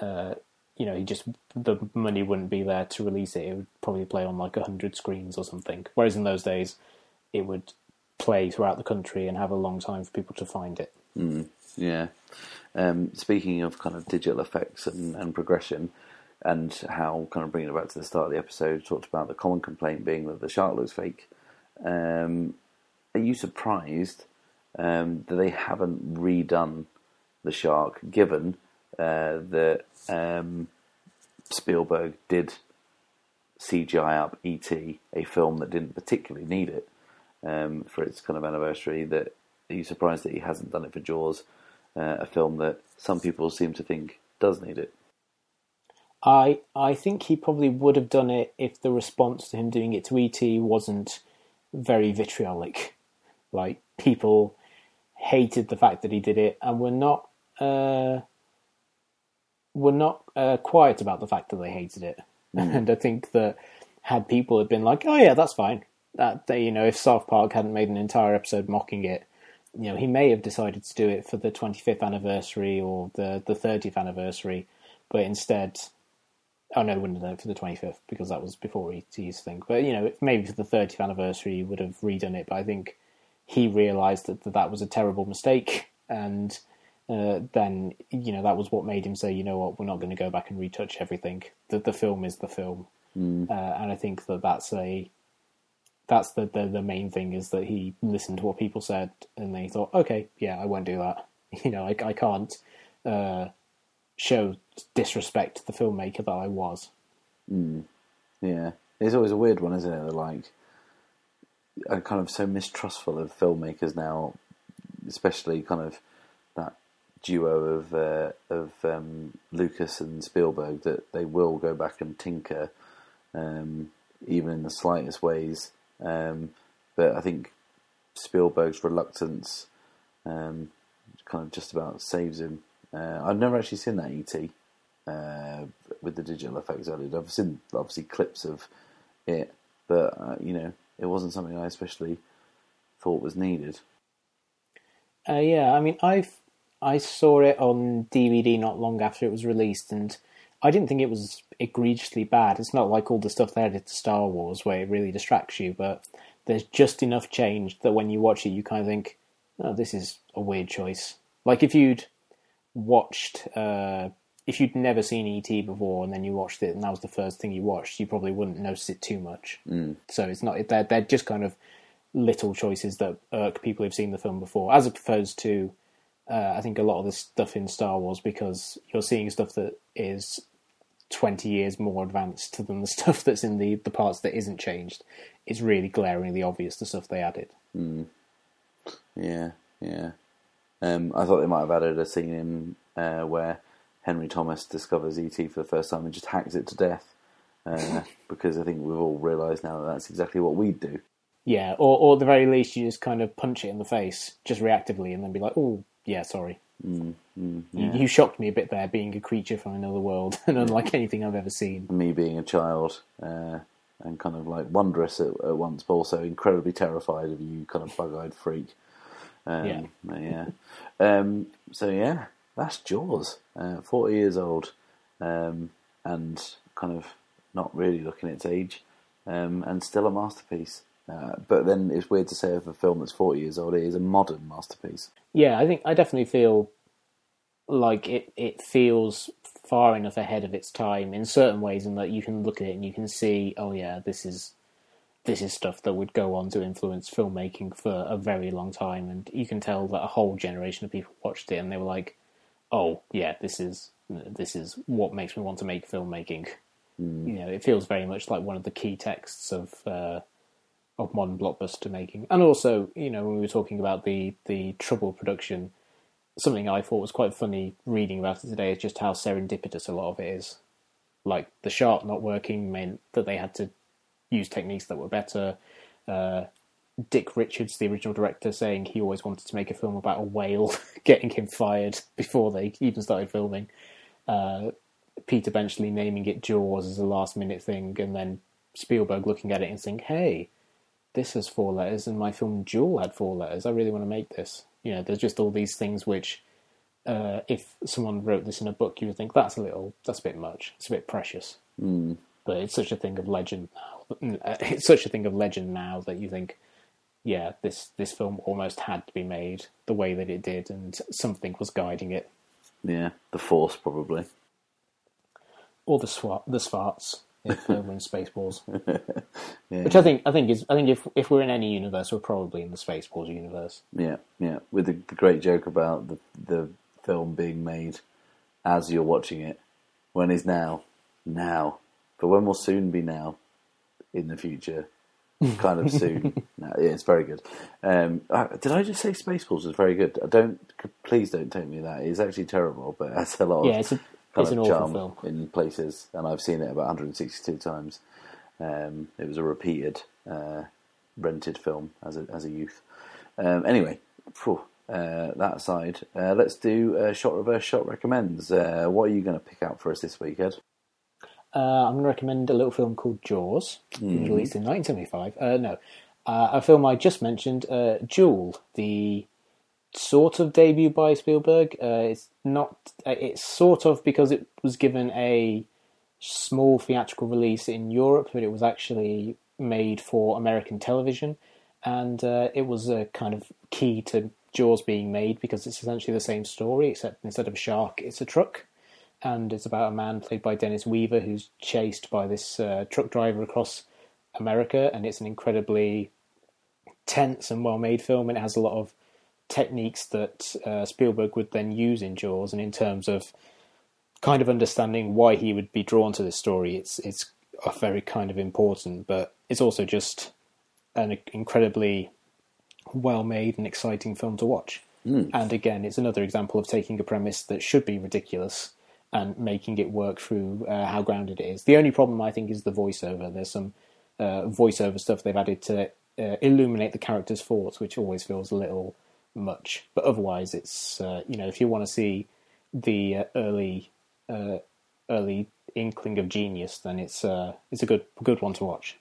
uh, you know, he just the money wouldn't be there to release it. It would probably play on like hundred screens or something. Whereas in those days, it would play throughout the country and have a long time for people to find it. Mm, yeah. Um, speaking of kind of digital effects and, and, progression, and how kind of bringing it back to the start of the episode, talked about the common complaint being that the shark looks fake. Um, are you surprised um, that they haven't redone the shark, given uh, that um, Spielberg did CGI up E.T., a film that didn't particularly need it um, for its kind of anniversary. That are you surprised that he hasn't done it for Jaws, uh, a film that some people seem to think does need it? I I think he probably would have done it if the response to him doing it to ET wasn't very vitriolic. Like people hated the fact that he did it and were not uh, were not uh, quiet about the fact that they hated it. Mm. And I think that had people had been like, "Oh yeah, that's fine," that they, you know, if South Park hadn't made an entire episode mocking it, you know, he may have decided to do it for the 25th anniversary or the the 30th anniversary, but instead, oh no, wouldn't have done it for the 25th because that was before ET's thing. But you know, maybe for the 30th anniversary, he would have redone it. But I think he realised that, that that was a terrible mistake and uh, then you know that was what made him say, you know what, we're not going to go back and retouch everything. The the film is the film, mm. uh, and I think that that's a that's the, the the main thing is that he listened to what people said and then he thought, okay, yeah, I won't do that. You know, I I can't uh, show disrespect to the filmmaker that I was. Mm. Yeah, it's always a weird one, isn't it? They're like, I'm kind of so mistrustful of filmmakers now, especially kind of that duo of uh, of um, Lucas and Spielberg that they will go back and tinker, um, even in the slightest ways. Um, but I think Spielberg's reluctance um, kind of just about saves him. Uh, I've never actually seen that ET uh, with the digital effects added. I've seen obviously clips of it, but uh, you know, it wasn't something I especially thought was needed. Uh, yeah, I mean, I I saw it on DVD not long after it was released, and I didn't think it was egregiously bad. It's not like all the stuff they added to Star Wars where it really distracts you, but there's just enough change that when you watch it, you kind of think, "Oh, this is a weird choice." Like if you'd watched, uh, if you'd never seen ET before and then you watched it and that was the first thing you watched, you probably wouldn't notice it too much. Mm. So it's not they're they're just kind of little choices that irk people who've seen the film before, as opposed to uh, I think a lot of the stuff in Star Wars because you're seeing stuff that is 20 years more advanced than the stuff that's in the, the parts that isn't changed. It's really glaringly obvious the stuff they added. Mm. Yeah, yeah. Um, I thought they might have added a scene in uh, where Henry Thomas discovers ET for the first time and just hacks it to death. Uh, because I think we've all realised now that that's exactly what we'd do. Yeah, or, or at the very least, you just kind of punch it in the face, just reactively, and then be like, oh, yeah, sorry. Mm, mm, You, you shocked me a bit there, being a creature from another world and unlike anything I've ever seen. Me being a child uh, and kind of like wondrous at, at once, but also incredibly terrified of you, kind of bug-eyed freak. Um, Yeah. yeah. Um, so yeah, that's Jaws. Uh, Forty years old, um, and kind of not really looking its age, um, and still a masterpiece. Uh, but then it's weird to say of a film that's forty years old, it is a modern masterpiece. Yeah, I think I definitely feel like it, it feels far enough ahead of its time in certain ways, in that you can look at it and you can see, oh yeah, this is this is stuff that would go on to influence filmmaking for a very long time, and you can tell that a whole generation of people watched it and they were like, oh yeah, this is this is what makes me want to make filmmaking. You know, it feels very much like one of the key texts of uh, of modern blockbuster making, and also, you know, when we were talking about the the trouble production, something I thought was quite funny reading about it today is just how serendipitous a lot of it is. Like the shark not working meant that they had to use techniques that were better. Uh, Dick Richards, the original director, saying he always wanted to make a film about a whale, getting him fired before they even started filming. Uh, Peter Benchley naming it Jaws as a last minute thing, and then Spielberg looking at it and saying, "Hey, this has four letters, and my film Duel had four letters. I really want to make this." You know, there's just all these things which, uh, if someone wrote this in a book, you would think that's a little, that's a bit much. It's a bit precious. Mm. But it's such a thing of legend now. It's such a thing of legend now that you think, yeah, this this film almost had to be made the way that it did, and something was guiding it, Yeah, the Force probably. or the swat, the Schwartz, if uh, we're in Spaceballs. Yeah, Which I think, I think is, I think if if we're in any universe, we're probably in the Spaceballs universe. Yeah, yeah. With the, the great joke about the the film being made as you're watching it. When is now? Now. But when will soon be now? In the future. Kind of soon. no, yeah, it's very good. Um, uh, did I just say Spaceballs was very good? I don't. Please don't take me that. It's actually terrible, but that's a lot of Yeah, it's a, it's an of awful charm film. in places, and I've seen it about 162 times. Um, it was a repeated uh, rented film as a as a youth. Um, anyway, phew, uh, that aside, uh, let's do uh, shot reverse shot recommends. Uh, what are you going to pick out for us this week, Ed? Uh, I'm going to recommend a little film called Jaws, released in 1975. Uh, no, uh, a film I just mentioned, uh, Duel, the sort of debut by Spielberg. Uh, it's not. Uh, it's sort of because it was given a small theatrical release in Europe, but it was actually made for American television, and uh, it was a kind of key to Jaws being made because it's essentially the same story, except instead of a shark, it's a truck and it's about a man played by Dennis Weaver who's chased by this uh, truck driver across America, and it's an incredibly tense and well-made film, and it has a lot of techniques that uh, Spielberg would then use in Jaws, and in terms of kind of understanding why he would be drawn to this story, it's it's a very kind of important, but it's also just an incredibly well-made and exciting film to watch. And again, it's another example of taking a premise that should be ridiculous and making it work through uh, how grounded it is. The only problem I think is the voiceover. There's some uh, voiceover stuff they've added to uh, illuminate the character's thoughts, which always feels a little much. But otherwise, it's uh, you know if you want to see the uh, early uh, early inkling of genius, then it's it's a good good one to watch.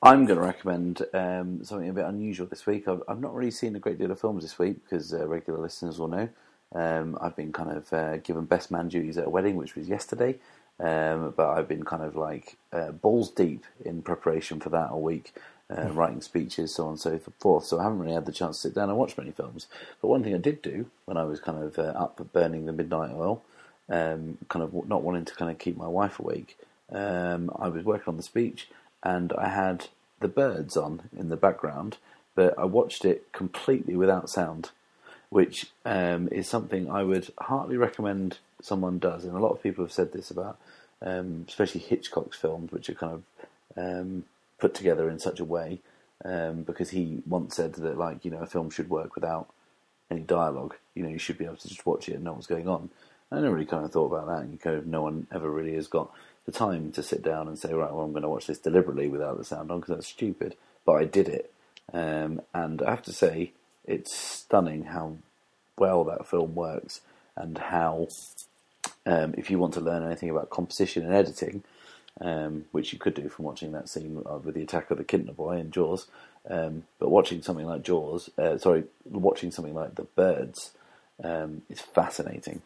I'm going to recommend um, something a bit unusual this week. I've, I've, not really seen a great deal of films this week because regular listeners will know. Um, I've been kind of uh, given best man duties at a wedding, which was yesterday. Um, but I've been kind of like uh, balls deep in preparation for that all week, uh, writing speeches, so on and so forth. So I haven't really had the chance to sit down and watch many films. But one thing I did do when I was kind of uh, up burning the midnight oil, um, kind of not wanting to kind of keep my wife awake, um, I was working on the speech and I had the birds on in the background, but I watched it completely without sound, which um, is something I would heartily recommend someone does. And a lot of people have said this about, um, especially Hitchcock's films, which are kind of um, put together in such a way, um, because he once said that, like, you know, a film should work without any dialogue. You know, you should be able to just watch it and know what's going on. I never really kind of thought about that, and kind of no one ever really has got the time to sit down and say, right, well, I'm going to watch this deliberately without the sound on because that's stupid. But I did it, um, and I have to say, it's stunning how well that film works and how, um, if you want to learn anything about composition and editing, um, which you could do from watching that scene with the attack of the Kintner boy in Jaws, um, but watching something like Jaws, uh, sorry, watching something like The Birds um, is fascinating.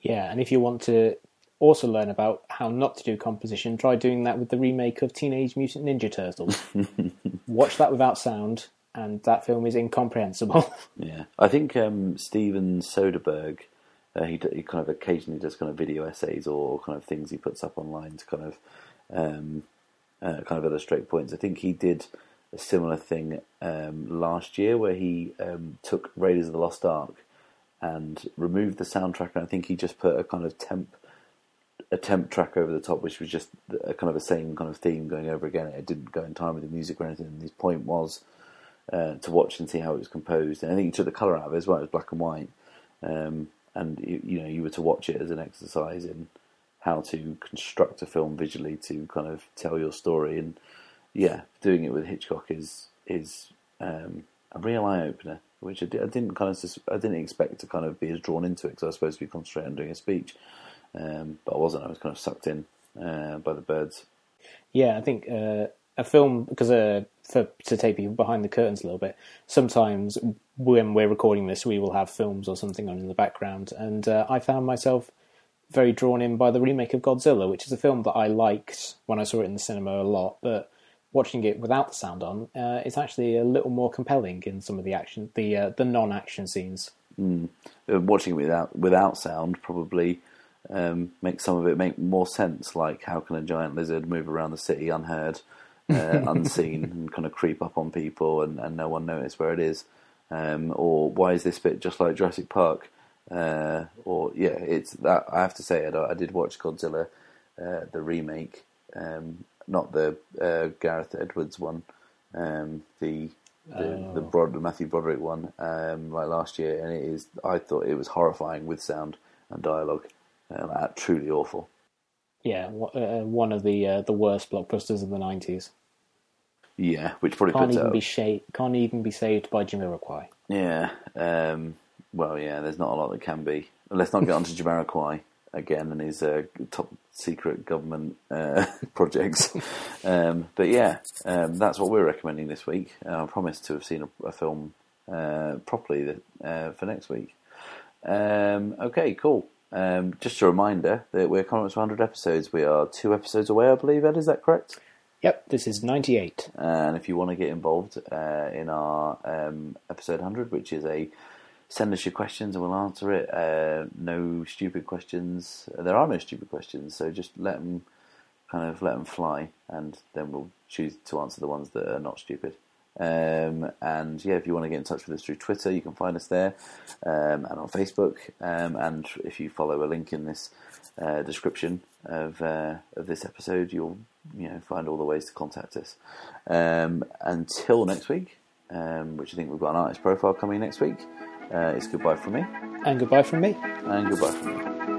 Yeah, and if you want to also learn about how not to do composition, try doing that with the remake of Teenage Mutant Ninja Turtles. Watch that without sound, and that film is incomprehensible. yeah, I think um, Steven Soderbergh. Uh, he, he, kind of occasionally does kind of video essays or kind of things he puts up online to kind of um, uh, kind of illustrate points. I think he did a similar thing um, last year where he um, took Raiders of the Lost Ark and removed the soundtrack, and I think he just put a kind of temp a temp track over the top, which was just a kind of the same kind of theme going over again. It didn't go in time with the music or anything. And his point was uh, to watch and see how it was composed. And I think he took the color out of it as well. It was black and white, um, and you, you, know you were to watch it as an exercise in how to construct a film visually to kind of tell your story. And yeah, doing it with Hitchcock is is um, a real eye opener which I, did, didn't kind of I didn't expect to kind of be as drawn into it because I was supposed to be concentrating on doing a speech, um, but I wasn't. I was kind of sucked in uh, by the birds. Yeah, I think uh, a film because uh, for to take people behind the curtains a little bit. Sometimes when we're recording this, we will have films or something on in the background, and uh, I found myself very drawn in by the remake of Godzilla, which is a film that I liked when I saw it in the cinema a lot, but watching it without the sound on, uh, it's actually a little more compelling in some of the action, the uh, the non-action scenes. Mm. Watching it without without sound probably um, makes some of it make more sense. Like how can a giant lizard move around the city unheard, uh, unseen, and kind of creep up on people and, and no one notice where it is? Um, or why is this bit just like Jurassic Park? Uh, or yeah, it's that I have to say I, I did watch Godzilla, uh, the remake. Um, not the uh, Gareth Edwards one, um, the the, oh. the Brod, Matthew Broderick one, um, like last year, and it is. I thought it was horrifying with sound and dialogue, uh, truly awful. Yeah, uh, one of the uh, the worst blockbusters of the nineties. Yeah, which probably can't even out. be sh- can't even be saved by Jamiroquai. Yeah, um, well, yeah, there's not a lot that can be. Let's not get onto Jamiroquai again and his uh, top secret government uh, projects. Um, but yeah, um, that's what we're recommending this week. Uh, I promise to have seen a, a film uh, properly uh, for next week. Um, okay, cool. Um, just a reminder that we're coming up to 100 episodes. We are two episodes away, I believe, Ed, is that correct? Yep, this is 98. And if you want to get involved uh, in our um, episode 100, which is a send us your questions and we'll answer it. Uh, no stupid questions. There are no stupid questions, so just let them kind of let them fly, and then we'll choose to answer the ones that are not stupid. Um, and yeah, if you want to get in touch with us through Twitter, you can find us there, um, and on Facebook. Um, and if you follow a link in this uh, description of uh, of this episode, you'll you know find all the ways to contact us. Um, until next week, um, which I think we've got an artist profile coming next week. Uh, it's goodbye from me. And goodbye from me. And goodbye from me.